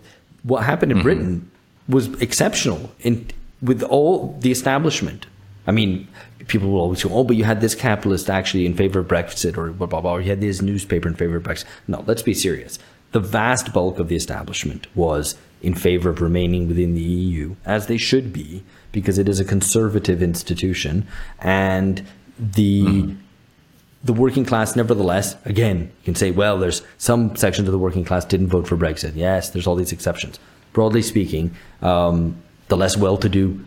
what happened in mm-hmm. Britain was exceptional in with all the establishment. I mean, people will always go, "Oh, but you had this capitalist actually in favor of Brexit, or blah blah blah, or you had this newspaper in favor of Brexit." No, let's be serious. The vast bulk of the establishment was in favor of remaining within the EU, as they should be, because it is a conservative institution, and the mm-hmm. the working class, nevertheless, again, you can say, well, there's some sections of the working class didn't vote for Brexit. Yes, there's all these exceptions. Broadly speaking, um, the less well-to-do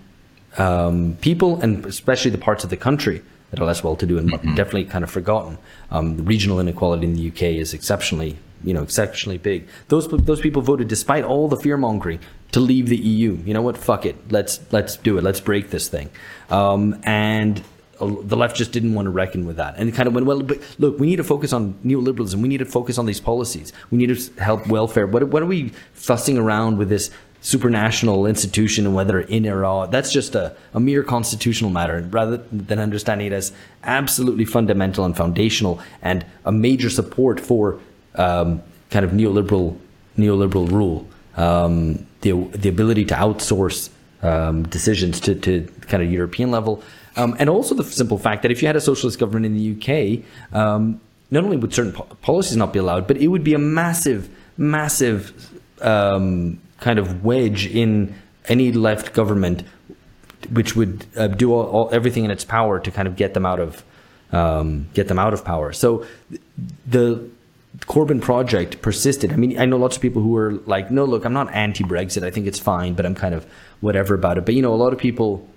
um, people, and especially the parts of the country that are less well-to-do and mm-hmm. definitely kind of forgotten. Um, the regional inequality in the UK is exceptionally, you know, exceptionally big. Those those people voted despite all the fear mongering to leave the EU. You know what? Fuck it. Let's let's do it. Let's break this thing. Um, and the left just didn't want to reckon with that and it kind of went well but look we need to focus on neoliberalism we need to focus on these policies we need to help welfare what, what are we fussing around with this supranational institution and whether in or out, that's just a, a mere constitutional matter rather than understanding it as absolutely fundamental and foundational and a major support for um, kind of neoliberal neoliberal rule. Um, the, the ability to outsource um, decisions to, to kind of European level. Um, and also the simple fact that if you had a socialist government in the UK, um, not only would certain po- policies not be allowed, but it would be a massive, massive um, kind of wedge in any left government, which would uh, do all, all, everything in its power to kind of get them out of um, get them out of power. So the Corbyn project persisted. I mean, I know lots of people who are like, no, look, I'm not anti-Brexit. I think it's fine, but I'm kind of whatever about it. But you know, a lot of people,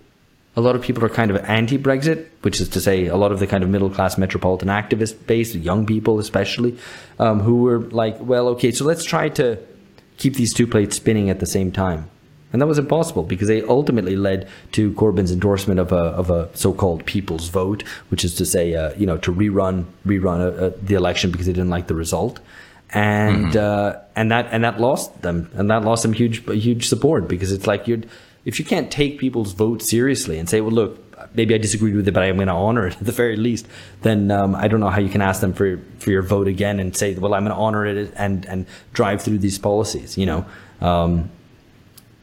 a lot of people are kind of anti-Brexit, which is to say, a lot of the kind of middle-class metropolitan activist base, young people especially, um, who were like, well, okay, so let's try to keep these two plates spinning at the same time. And that was impossible because they ultimately led to Corbyn's endorsement of a, of a so-called people's vote, which is to say, uh, you know, to rerun rerun a, a, the election because they didn't like the result, and mm-hmm. uh, and that and that lost them, and that lost them huge huge support because it's like you're if you can't take people's vote seriously and say, well, look, maybe I disagreed with it, but I'm going to honor it at the very least, then um, I don't know how you can ask them for for your vote again and say, well, I'm going to honor it and and drive through these policies. You know, um,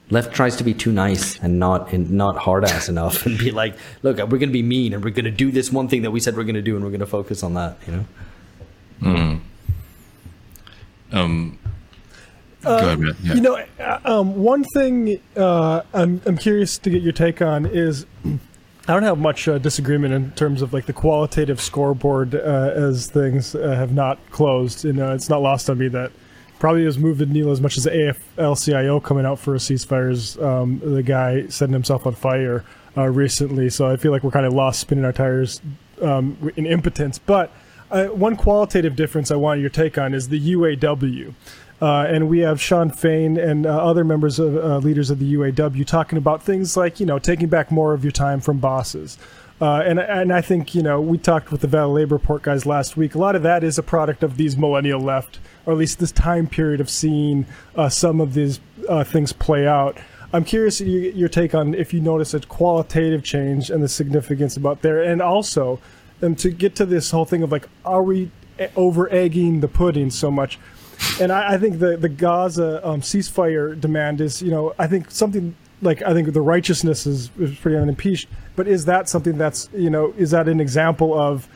left tries to be too nice and not and not hard ass enough and be like, look, we're going to be mean and we're going to do this one thing that we said we're going to do and we're going to focus on that. You know. Mm. Um. Uh, ahead, yeah. You know, uh, um, one thing uh, I'm I'm curious to get your take on is I don't have much uh, disagreement in terms of like the qualitative scoreboard uh, as things uh, have not closed. You know, it's not lost on me that probably has moved the needle as much as the AFL-CIO coming out for a ceasefires. Um, the guy setting himself on fire uh, recently, so I feel like we're kind of lost spinning our tires um, in impotence. But uh, one qualitative difference I want your take on is the UAW. Uh, and we have Shawn Fain and uh, other members of uh, leaders of the UAW talking about things like you know taking back more of your time from bosses. Uh, and and I think you know we talked with the Valley Labor Report guys last week. A lot of that is a product of these millennial left, or at least this time period of seeing uh, some of these uh, things play out. I'm curious your take on if you notice a qualitative change and the significance about there, and also to get to this whole thing of like, are we over egging the pudding so much? and I, I think the the Gaza um, ceasefire demand is, you know, I think something like I think the righteousness is, is pretty unimpeached. But is that something that's you know is that an example of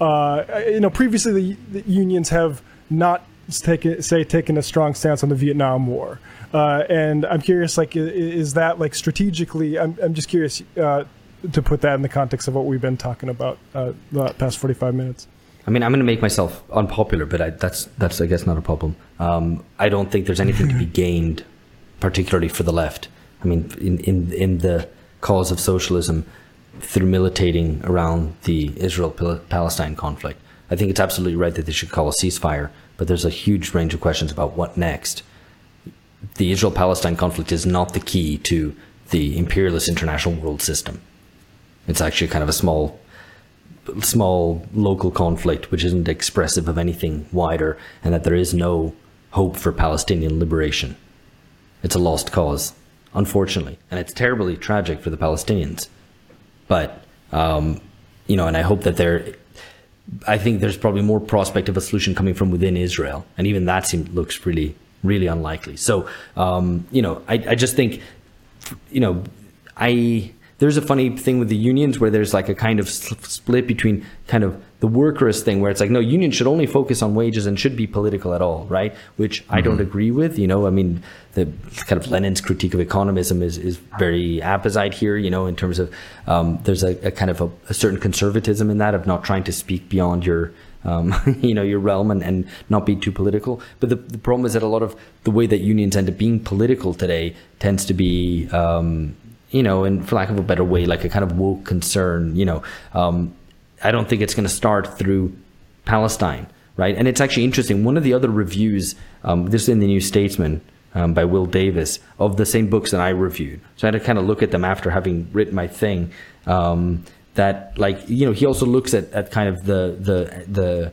uh, you know previously the, the unions have not taken say taken a strong stance on the Vietnam War, uh, and I'm curious like is, is that like strategically? I'm I'm just curious uh, to put that in the context of what we've been talking about uh, the past 45 minutes. I mean, I'm going to make myself unpopular, but I, that's that's I guess not a problem. Um, I don't think there's anything to be gained, particularly for the left. I mean, in in in the cause of socialism, through militating around the Israel-Palestine conflict, I think it's absolutely right that they should call a ceasefire. But there's a huge range of questions about what next. The Israel-Palestine conflict is not the key to the imperialist international world system. It's actually kind of a small small local conflict which isn't expressive of anything wider and that there is no hope for Palestinian liberation. It's a lost cause, unfortunately, and it's terribly tragic for the Palestinians. But, um, you know, and I hope that there, I think there's probably more prospect of a solution coming from within Israel, and even that seems, looks really, really unlikely. So, um, you know, I, I just think, you know, I there's a funny thing with the unions where there's like a kind of split between kind of the workers thing where it's like no union should only focus on wages and should be political at all right which mm-hmm. i don't mm-hmm. agree with you know i mean the kind of lenin's critique of economism is, is very apposite here you know in terms of um, there's a, a, kind of a, a, certain conservatism in that of not trying to speak beyond your um, you know your realm and, and not be too political but the, the problem is that a lot of the way that unions end up being political today tends to be um, you know, and for lack of a better way, like a kind of woke concern. You know, um, I don't think it's going to start through Palestine, right? And it's actually interesting. One of the other reviews, um, this is in the New Statesman um, by Will Davies, of the same books that I reviewed. So I had to kind of look at them after having written my thing. Um, that like you know he also looks at, at kind of the the the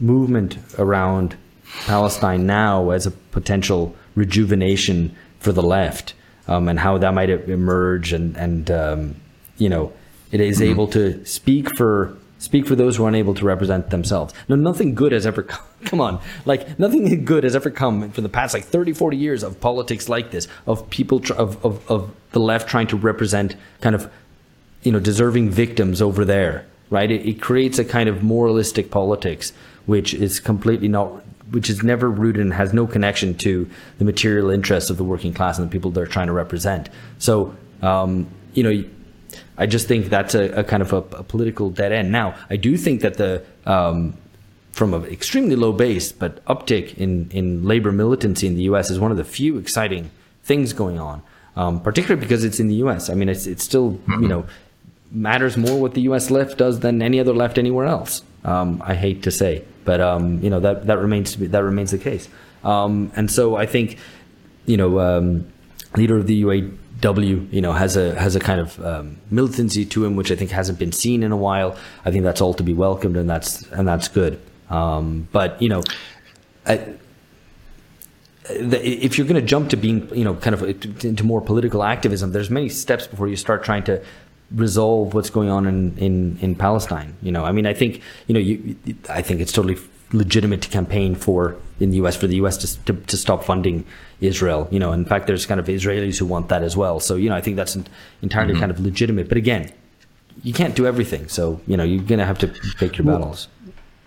movement around Palestine now as a potential rejuvenation for the left um, and how that might emerge, and and um, you know, it is mm-hmm. able to speak for speak for those who are unable to represent themselves. No, nothing good has ever come. Come on, like nothing good has ever come from the past like 30, 40 years of politics like this, of people tr- of, of of the left trying to represent kind of you know deserving victims over there, right? It, it creates a kind of moralistic politics which is completely not which is never rooted and has no connection to the material interests of the working class and the people they're trying to represent. So, um, you know, I just think that's a, a kind of a, a, political dead end. Now, I do think that the um, from an extremely low base, but uptick in in labor militancy in the U.S. is one of the few exciting things going on. Um, particularly because it's in the U.S. I mean, it's it's still you know matters more what the U.S. left does than any other left anywhere else. Um, I hate to say, but um, you know that that remains to be, that remains the case. Um, and so I think you know um, leader of the UAW you know has a has a kind of um, militancy to him which I think hasn't been seen in a while. I think that's all to be welcomed and that's and that's good. Um, but you know. I, if you're going to jump to being, you know, kind of into more political activism, there's many steps before you start trying to resolve what's going on in, in, in Palestine. You know, I mean, I think you know, you, I think it's totally legitimate to campaign for in the U.S. for the U.S. To, to, to stop funding Israel. You know, in fact, there's kind of Israelis who want that as well. So you know, I think that's entirely mm-hmm. kind of legitimate. But again, you can't do everything. So you know, you're gonna have to pick your well, battles.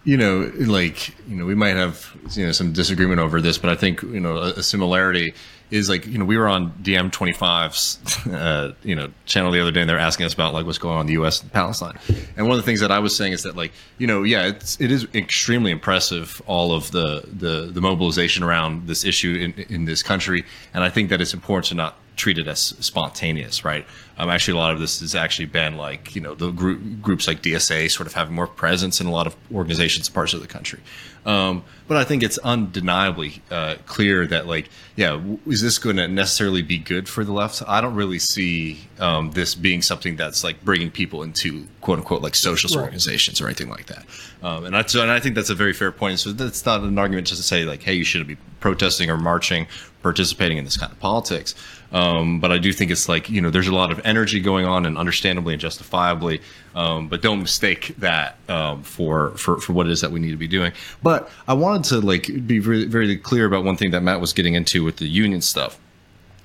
You know, like you know, we might have you know some disagreement over this, but I think you know a, a similarity is like you know we were on DiEM25's uh, you know channel the other day and they're asking us about like what's going on in the U.S. and Palestine, and one of the things that I was saying is that like you know yeah it's it is extremely impressive all of the the the mobilization around this issue in in this country, and I think that it's important to not treat it as spontaneous, right? Um, actually, a lot of this has actually been like you know the group, groups like DSA sort of having more presence in a lot of organizations and parts of the country. Um, but I think it's undeniably uh, clear that like yeah, is this going to necessarily be good for the left? I don't really see um, this being something that's like bringing people into quote unquote like socialist right. organizations or anything like that. Um, and I so, and I think that's a very fair point. So that's not an argument just to say like hey you shouldn't be protesting or marching, participating in this kind of politics. Um, but I do think it's like you know there's a lot of energy going on, and understandably and justifiably. Um, but don't mistake that um, for, for for what it is that we need to be doing. But I wanted to like be very, very clear about one thing that Matt was getting into with the union stuff,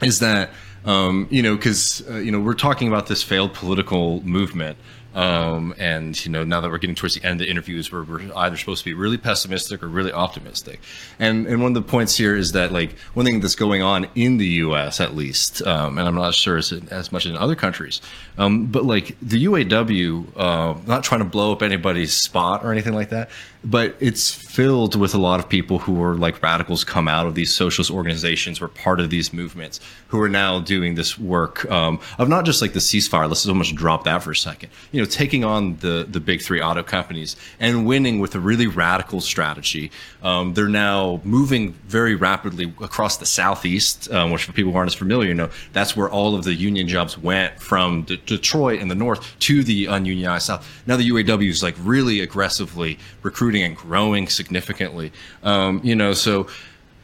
is that um, you know because uh, you know we're talking about this failed political movement. Um, and you know, now that we're getting towards the end of the interviews, we're, we're either supposed to be really pessimistic or really optimistic. And and one of the points here is that like one thing that's going on in the U.S. at least, um, and I'm not sure as, as much in other countries, um, but like the UAW, uh, not trying to blow up anybody's spot or anything like that, but it's filled with a lot of people who are like radicals come out of these socialist organizations were part of these movements who are now doing this work um, of not just like the ceasefire. Let's almost drop that for a second. You know taking on the the big three auto companies and winning with a really radical strategy. Um, they're now moving very rapidly across the southeast um, which for people who aren't as familiar you know that's where all of the union jobs went from D- detroit in the north to the ununionized south. Now the uaw is like really aggressively recruiting and growing significantly. Um, you know, so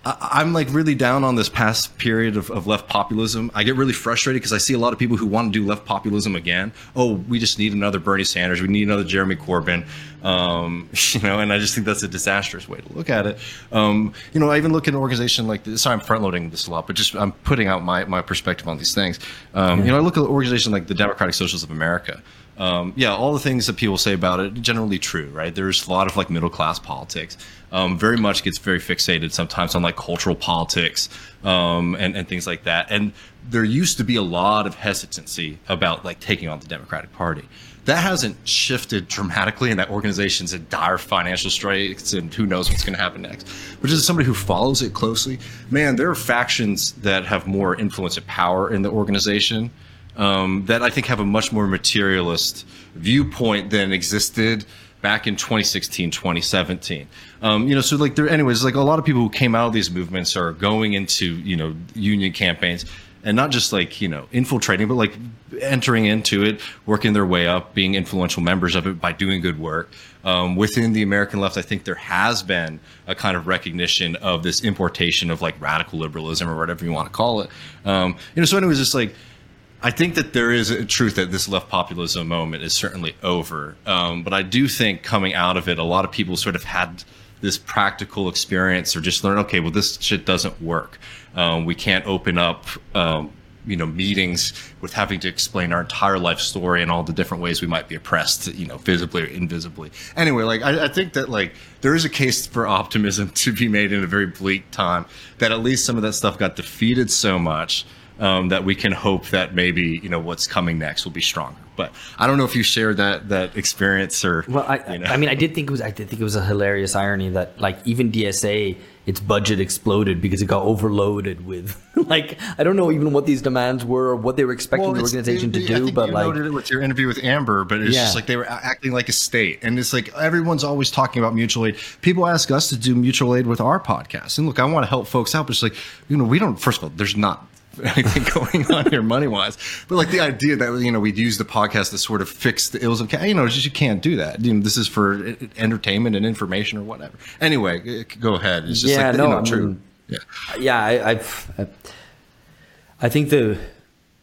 I, am like really down on this past period of, of left populism. I get really frustrated because I see a lot of people who want to do left populism again. Oh, we just need another Bernie Sanders. We need another Jeremy Corbyn. Um, you know, and I just think that's a disastrous way to look at it. Um, you know, I even look at an organization like this. Sorry, I'm front loading this a lot, but just I'm putting out my, my perspective on these things. Um. You know, I look at an organization like the Democratic Socialists of America um, yeah, all the things that people say about it generally true, right? There's a lot of like middle class politics. Um, very much gets very fixated sometimes on like cultural politics um, and and things like that. And there used to be a lot of hesitancy about like taking on the Democratic Party. That hasn't shifted dramatically, and that organization's in dire financial straits, and who knows what's going to happen next. But as somebody who follows it closely, man, there are factions that have more influence and power in the organization um, that I think have a much more materialist viewpoint than existed back in 2016 2017 um, you know so like there anyways like a lot of people who came out of these movements are going into you know union campaigns and not just like you know infiltrating but like entering into it working their way up being influential members of it by doing good work. Um, within the american left i think there has been a kind of recognition of this importation of like radical liberalism or whatever you want to call it. Um, you know so anyways just like I think that there is a truth that this left populism moment is certainly over. Um, but I do think coming out of it, a lot of people sort of had this practical experience or just learn, okay, well, this shit doesn't work. Um, we can't open up, um, you know, meetings with having to explain our entire life story and all the different ways we might be oppressed, you know, visibly or invisibly. Anyway, like, I, I think that, like, there is a case for optimism to be made in a very bleak time that at least some of that stuff got defeated so much um, that we can hope that maybe you know what's coming next will be stronger. But I don't know if you shared that that experience or. Well, I, you know. I mean, I did think it was I did think it was a hilarious irony that like even DSA its budget exploded because it got overloaded with like I don't know even what these demands were or what they were expecting well, the organization to do. but you like noted it with your interview with Amber, but it's yeah. just like they were acting like a state, and it's like everyone's always talking about mutual aid. People ask us to do mutual aid with our podcast, and look, I want to help folks out, but it's like you know we don't. First of all, there's not anything going on here money wise. But like the idea that you know we'd use the podcast to sort of fix the ills of you know just you can't do that. You know this is for entertainment and information or whatever. Anyway, go ahead. It's just yeah, like no, you know, I true. Mean, yeah, yeah. I, I've, I think the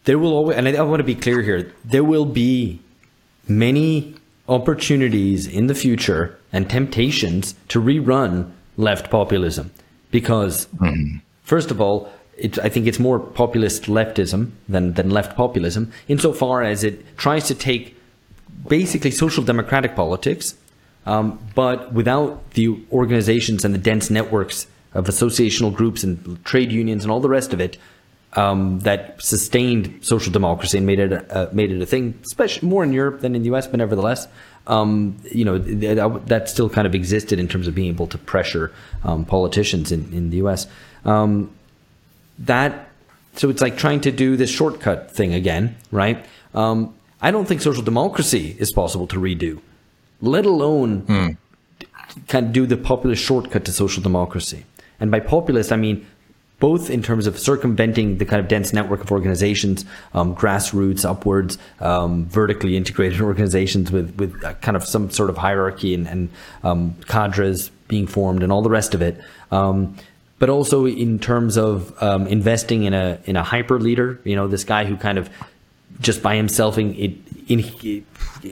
there will always, and I, I want to be clear here. There will be many opportunities in the future and temptations to rerun left populism because, mm-hmm. first of all, it, I think it's more populist leftism than, than left populism, insofar as it tries to take basically social democratic politics, um, but without the organizations and the dense networks of associational groups and trade unions and all the rest of it um, that sustained social democracy and made it a, uh, made it a thing, especially more in Europe than in the U.S. But nevertheless, um, you know that, that, still kind of existed in terms of being able to pressure um, politicians in, in the U.S. Um, that so it's like trying to do this shortcut thing again, right? Um, I don't think social democracy is possible to redo, let alone mm. kind of do the populist shortcut to social democracy. And by populist, I mean both in terms of circumventing the kind of dense network of organizations, um, grassroots, upwards, um, vertically integrated organizations with with kind of some sort of hierarchy and, and um, cadres being formed and all the rest of it. But also in terms of um, investing in a in a hyper leader. You know, this guy who kind of just by himself in, in, in,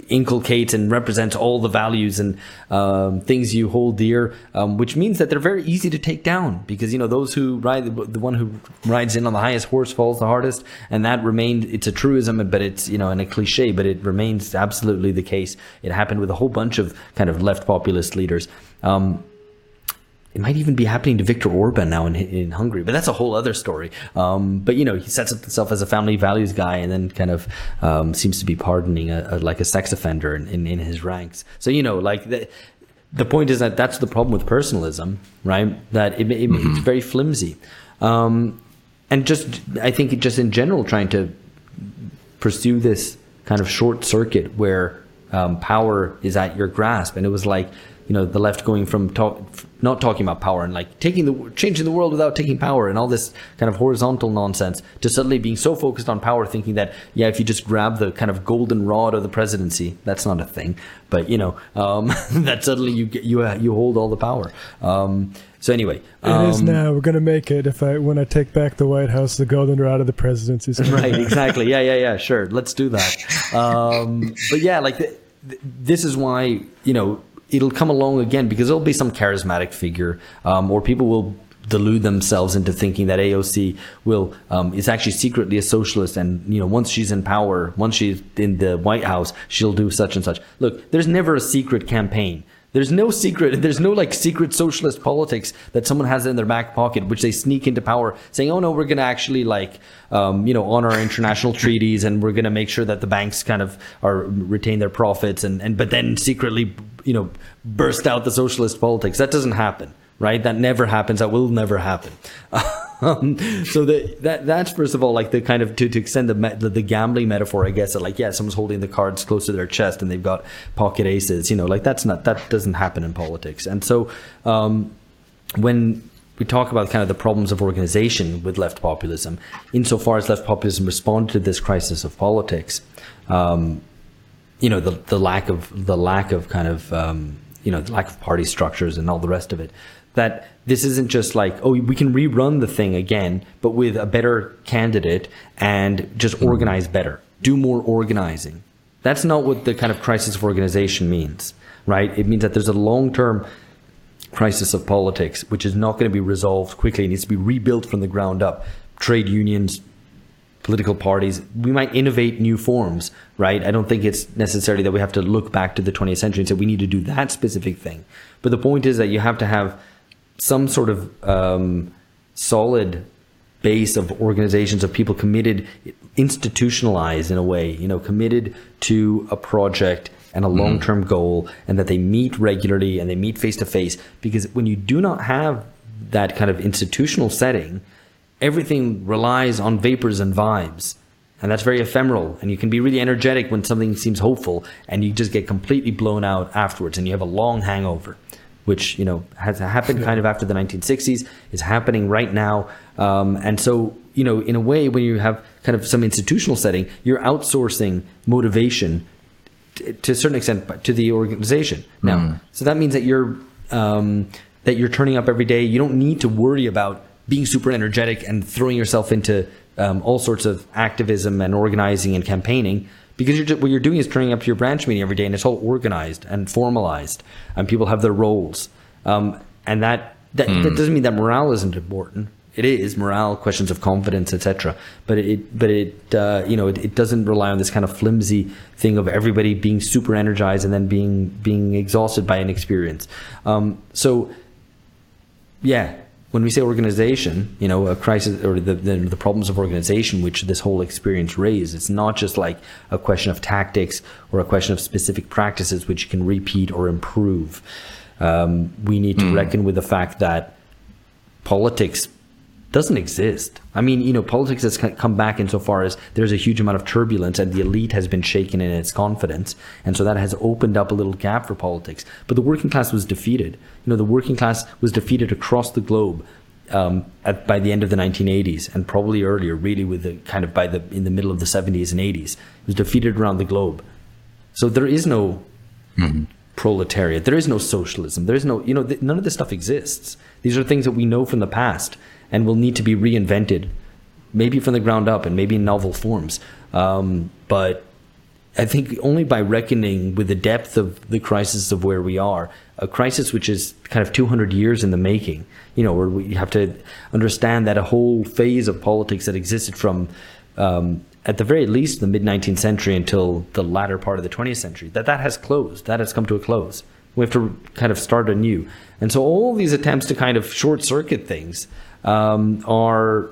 inculcates and represents all the values and um, things you hold dear, um, which means that they're very easy to take down because you know those who ride the, the, one who rides in on the highest horse falls the hardest, and that remained. It's a truism, but it's you know and a cliche, but it remains absolutely the case. It happened with a whole bunch of kind of left populist leaders. Um, it might even be happening to Viktor Orban now in, in Hungary, but that's a whole other story. Um, but you know, he sets up himself as a family values guy, and then kind of um, seems to be pardoning a, a, like a sex offender in, in, in, his ranks. So you know, like the the point is that that's the problem with personalism, right? That it, it, mm-hmm. it's very flimsy, um, and just I think just in general trying to pursue this kind of short circuit where um, power is at your grasp, and it was like you know the left going from talk, not talking about power and like taking the changing the world without taking power and all this kind of horizontal nonsense to suddenly being so focused on power thinking that yeah if you just grab the kind of golden rod of the presidency that's not a thing. But you know um, that suddenly you get you you hold all the power. Um, so anyway um, it is um, now. We're gonna make it if I when I take back the White House the golden rod of the presidency. Right exactly. Yeah yeah yeah. Sure. Let's do that. Um, but yeah like the, this is why you know it'll come along again because there'll be some charismatic figure, um, or people will delude themselves into thinking that AOC will um, is actually secretly a socialist, and you know once she's in power, once she's in the White House, she'll do such and such. Look, there's never a secret campaign. There's no secret. There's no like secret socialist politics that someone has in their back pocket, which they sneak into power, saying, "Oh no, we're going to actually like, um, you know, honor our international treaties, and we're going to make sure that the banks kind of are retain their profits, and and but then secretly, you know, burst out the socialist politics." That doesn't happen, right? That never happens. That will never happen. Um, so the, that that's first of all like the kind of to, to extend the, the, the gambling metaphor, I guess. That like yeah, someone's holding the cards close to their chest and they've got pocket aces. You know, like that's not that doesn't happen in politics. And so um, when we talk about kind of the problems of organization with left populism, insofar as left populism responded to this crisis of politics, um, you know, the the lack of the lack of kind of um, you know the lack of party structures and all the rest of it that this isn't just like, oh, we can rerun the thing again, but with a better candidate and just hmm. organize better, do more organizing. That's not what the kind of crisis of organization means, right? It means that there's a long term crisis of politics, which is not going to be resolved quickly. It needs to be rebuilt from the ground up. Trade unions, political parties, we might innovate new forms, right? I don't think it's necessarily that we have to look back to the 20th century and say we need to do that specific thing. But the point is that you have to have some sort of um, solid base of organizations of people committed, institutionalized in a way, you know, committed to a project and a mm-hmm. long-term goal, and that they meet regularly and they meet face to face. Because when you do not have that kind of institutional setting, everything relies on vapors and vibes. And that's very ephemeral. And you can be really energetic when something seems hopeful, and you just get completely blown out afterwards, and you have a long hangover which you know has happened kind of after the 1960s, is happening right now. Um, and so, you know, in a way, when you have kind of some institutional setting, you're outsourcing motivation t- to a certain extent to the organization now. Mm. So that means that you're um, that you're turning up every day. You don't need to worry about being super energetic and throwing yourself into um, all sorts of activism and organizing and campaigning because you're just, what you're doing is turning up to your branch meeting every day and it's all organized and formalized and people have their roles um, and that that, mm. that, hmm. doesn't mean that morale isn't important it is morale questions of confidence etc but it but it uh, you know it, it, doesn't rely on this kind of flimsy thing of everybody being super energized and then being being exhausted by an experience um, so yeah when we say organization, you know, a crisis or the, the, the, problems of organization, which this whole experience raised, it's not just like a question of tactics or a question of specific practices which you can repeat or improve. Um, we need to mm. reckon with the fact that politics doesn't exist. I mean, you know, politics has come back insofar as there's a huge amount of turbulence and the elite has been shaken in its confidence. And so that has opened up a little gap for politics. But the working class was defeated. You know, the working class was defeated across the globe um, at, by the end of the 1980s and probably earlier, really with the kind of by the, in the middle of the 70s and 80s. It was defeated around the globe. So there is no mm-hmm. proletariat. There is no socialism. There is no, you know, th- none of this stuff exists. These are things that we know from the past and will need to be reinvented, maybe from the ground up and maybe in novel forms. Um, but I think only by reckoning with the depth of the crisis of where we are, a crisis which is kind of 200 years in the making, you know, where we have to understand that a whole phase of politics that existed from, um, at the very least, the mid 19th century until the latter part of the 20th century, that that has closed, that has come to a close. We have to kind of start anew. And so all these attempts to kind of short circuit things um, are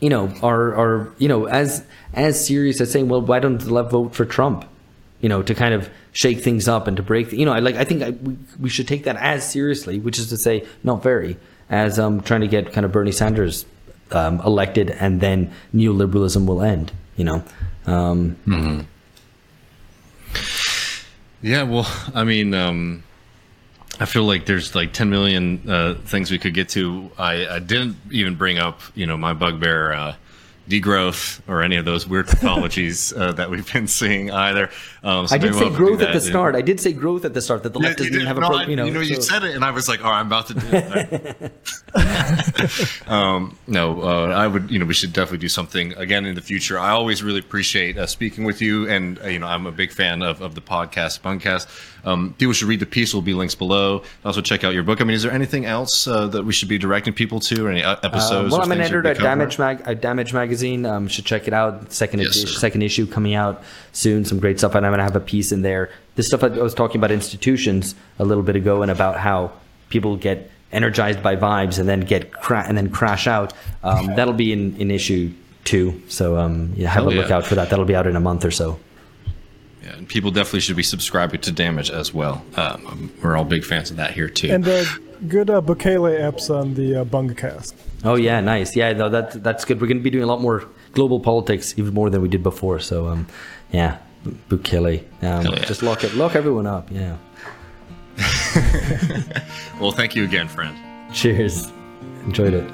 you know, are are you know as as serious as saying, well, why don't the left vote for Trump? You know, to kind of shake things up and to break. You know, I like I think I, we we should take that as seriously, which is to say, not very, as um trying to get kind of Bernie Sanders um, elected, and then neoliberalism will end. You know. Um, mm-hmm. Yeah, well, I mean, um, I feel like there's like 10 million uh, things we could get to. I, I, didn't even bring up, you know, my bugbear uh, degrowth or any of those weird pathologies uh, that we've been seeing either. Um, so I did say we'll growth at the start. I did say growth at the start that the left yeah, doesn't even have no, a pro- you know. You know, you said it, and I was like, "Oh, I'm about to do it." um, no, uh, I would. You know, we should definitely do something again in the future. I always really appreciate uh, speaking with you, and uh, you know, I'm a big fan of, of the podcast, Bungacast. Um, people should read the piece. Will be links below. Also, check out your book. I mean, is there anything else uh, that we should be directing people to, or any uh, episodes? well, I'm an editor at Damage Mag, at Damage Magazine. Um, should check it out. Second yes, issue, second issue coming out soon. Some great stuff, and I'm going to have a piece in there. This stuff I was talking about institutions a little bit ago, and about how people get energized by vibes and then get cra- and then crash out. Um, that'll be in, in issue two. So um, yeah, have Hell a look yeah. out for that. That'll be out in a month or so. Yeah, and people definitely should be subscribing to Damage as well. Um, we're all big fans of that here too. And uh, good uh, Bukele apps on the uh, Bungacast. Oh yeah, nice. Yeah, no, that that's good. We're going to be doing a lot more global politics, even more than we did before. So um, yeah, Bukele. Um, yeah. Just lock it, lock everyone up. Yeah. well, thank you again, friend. Cheers. Enjoyed it.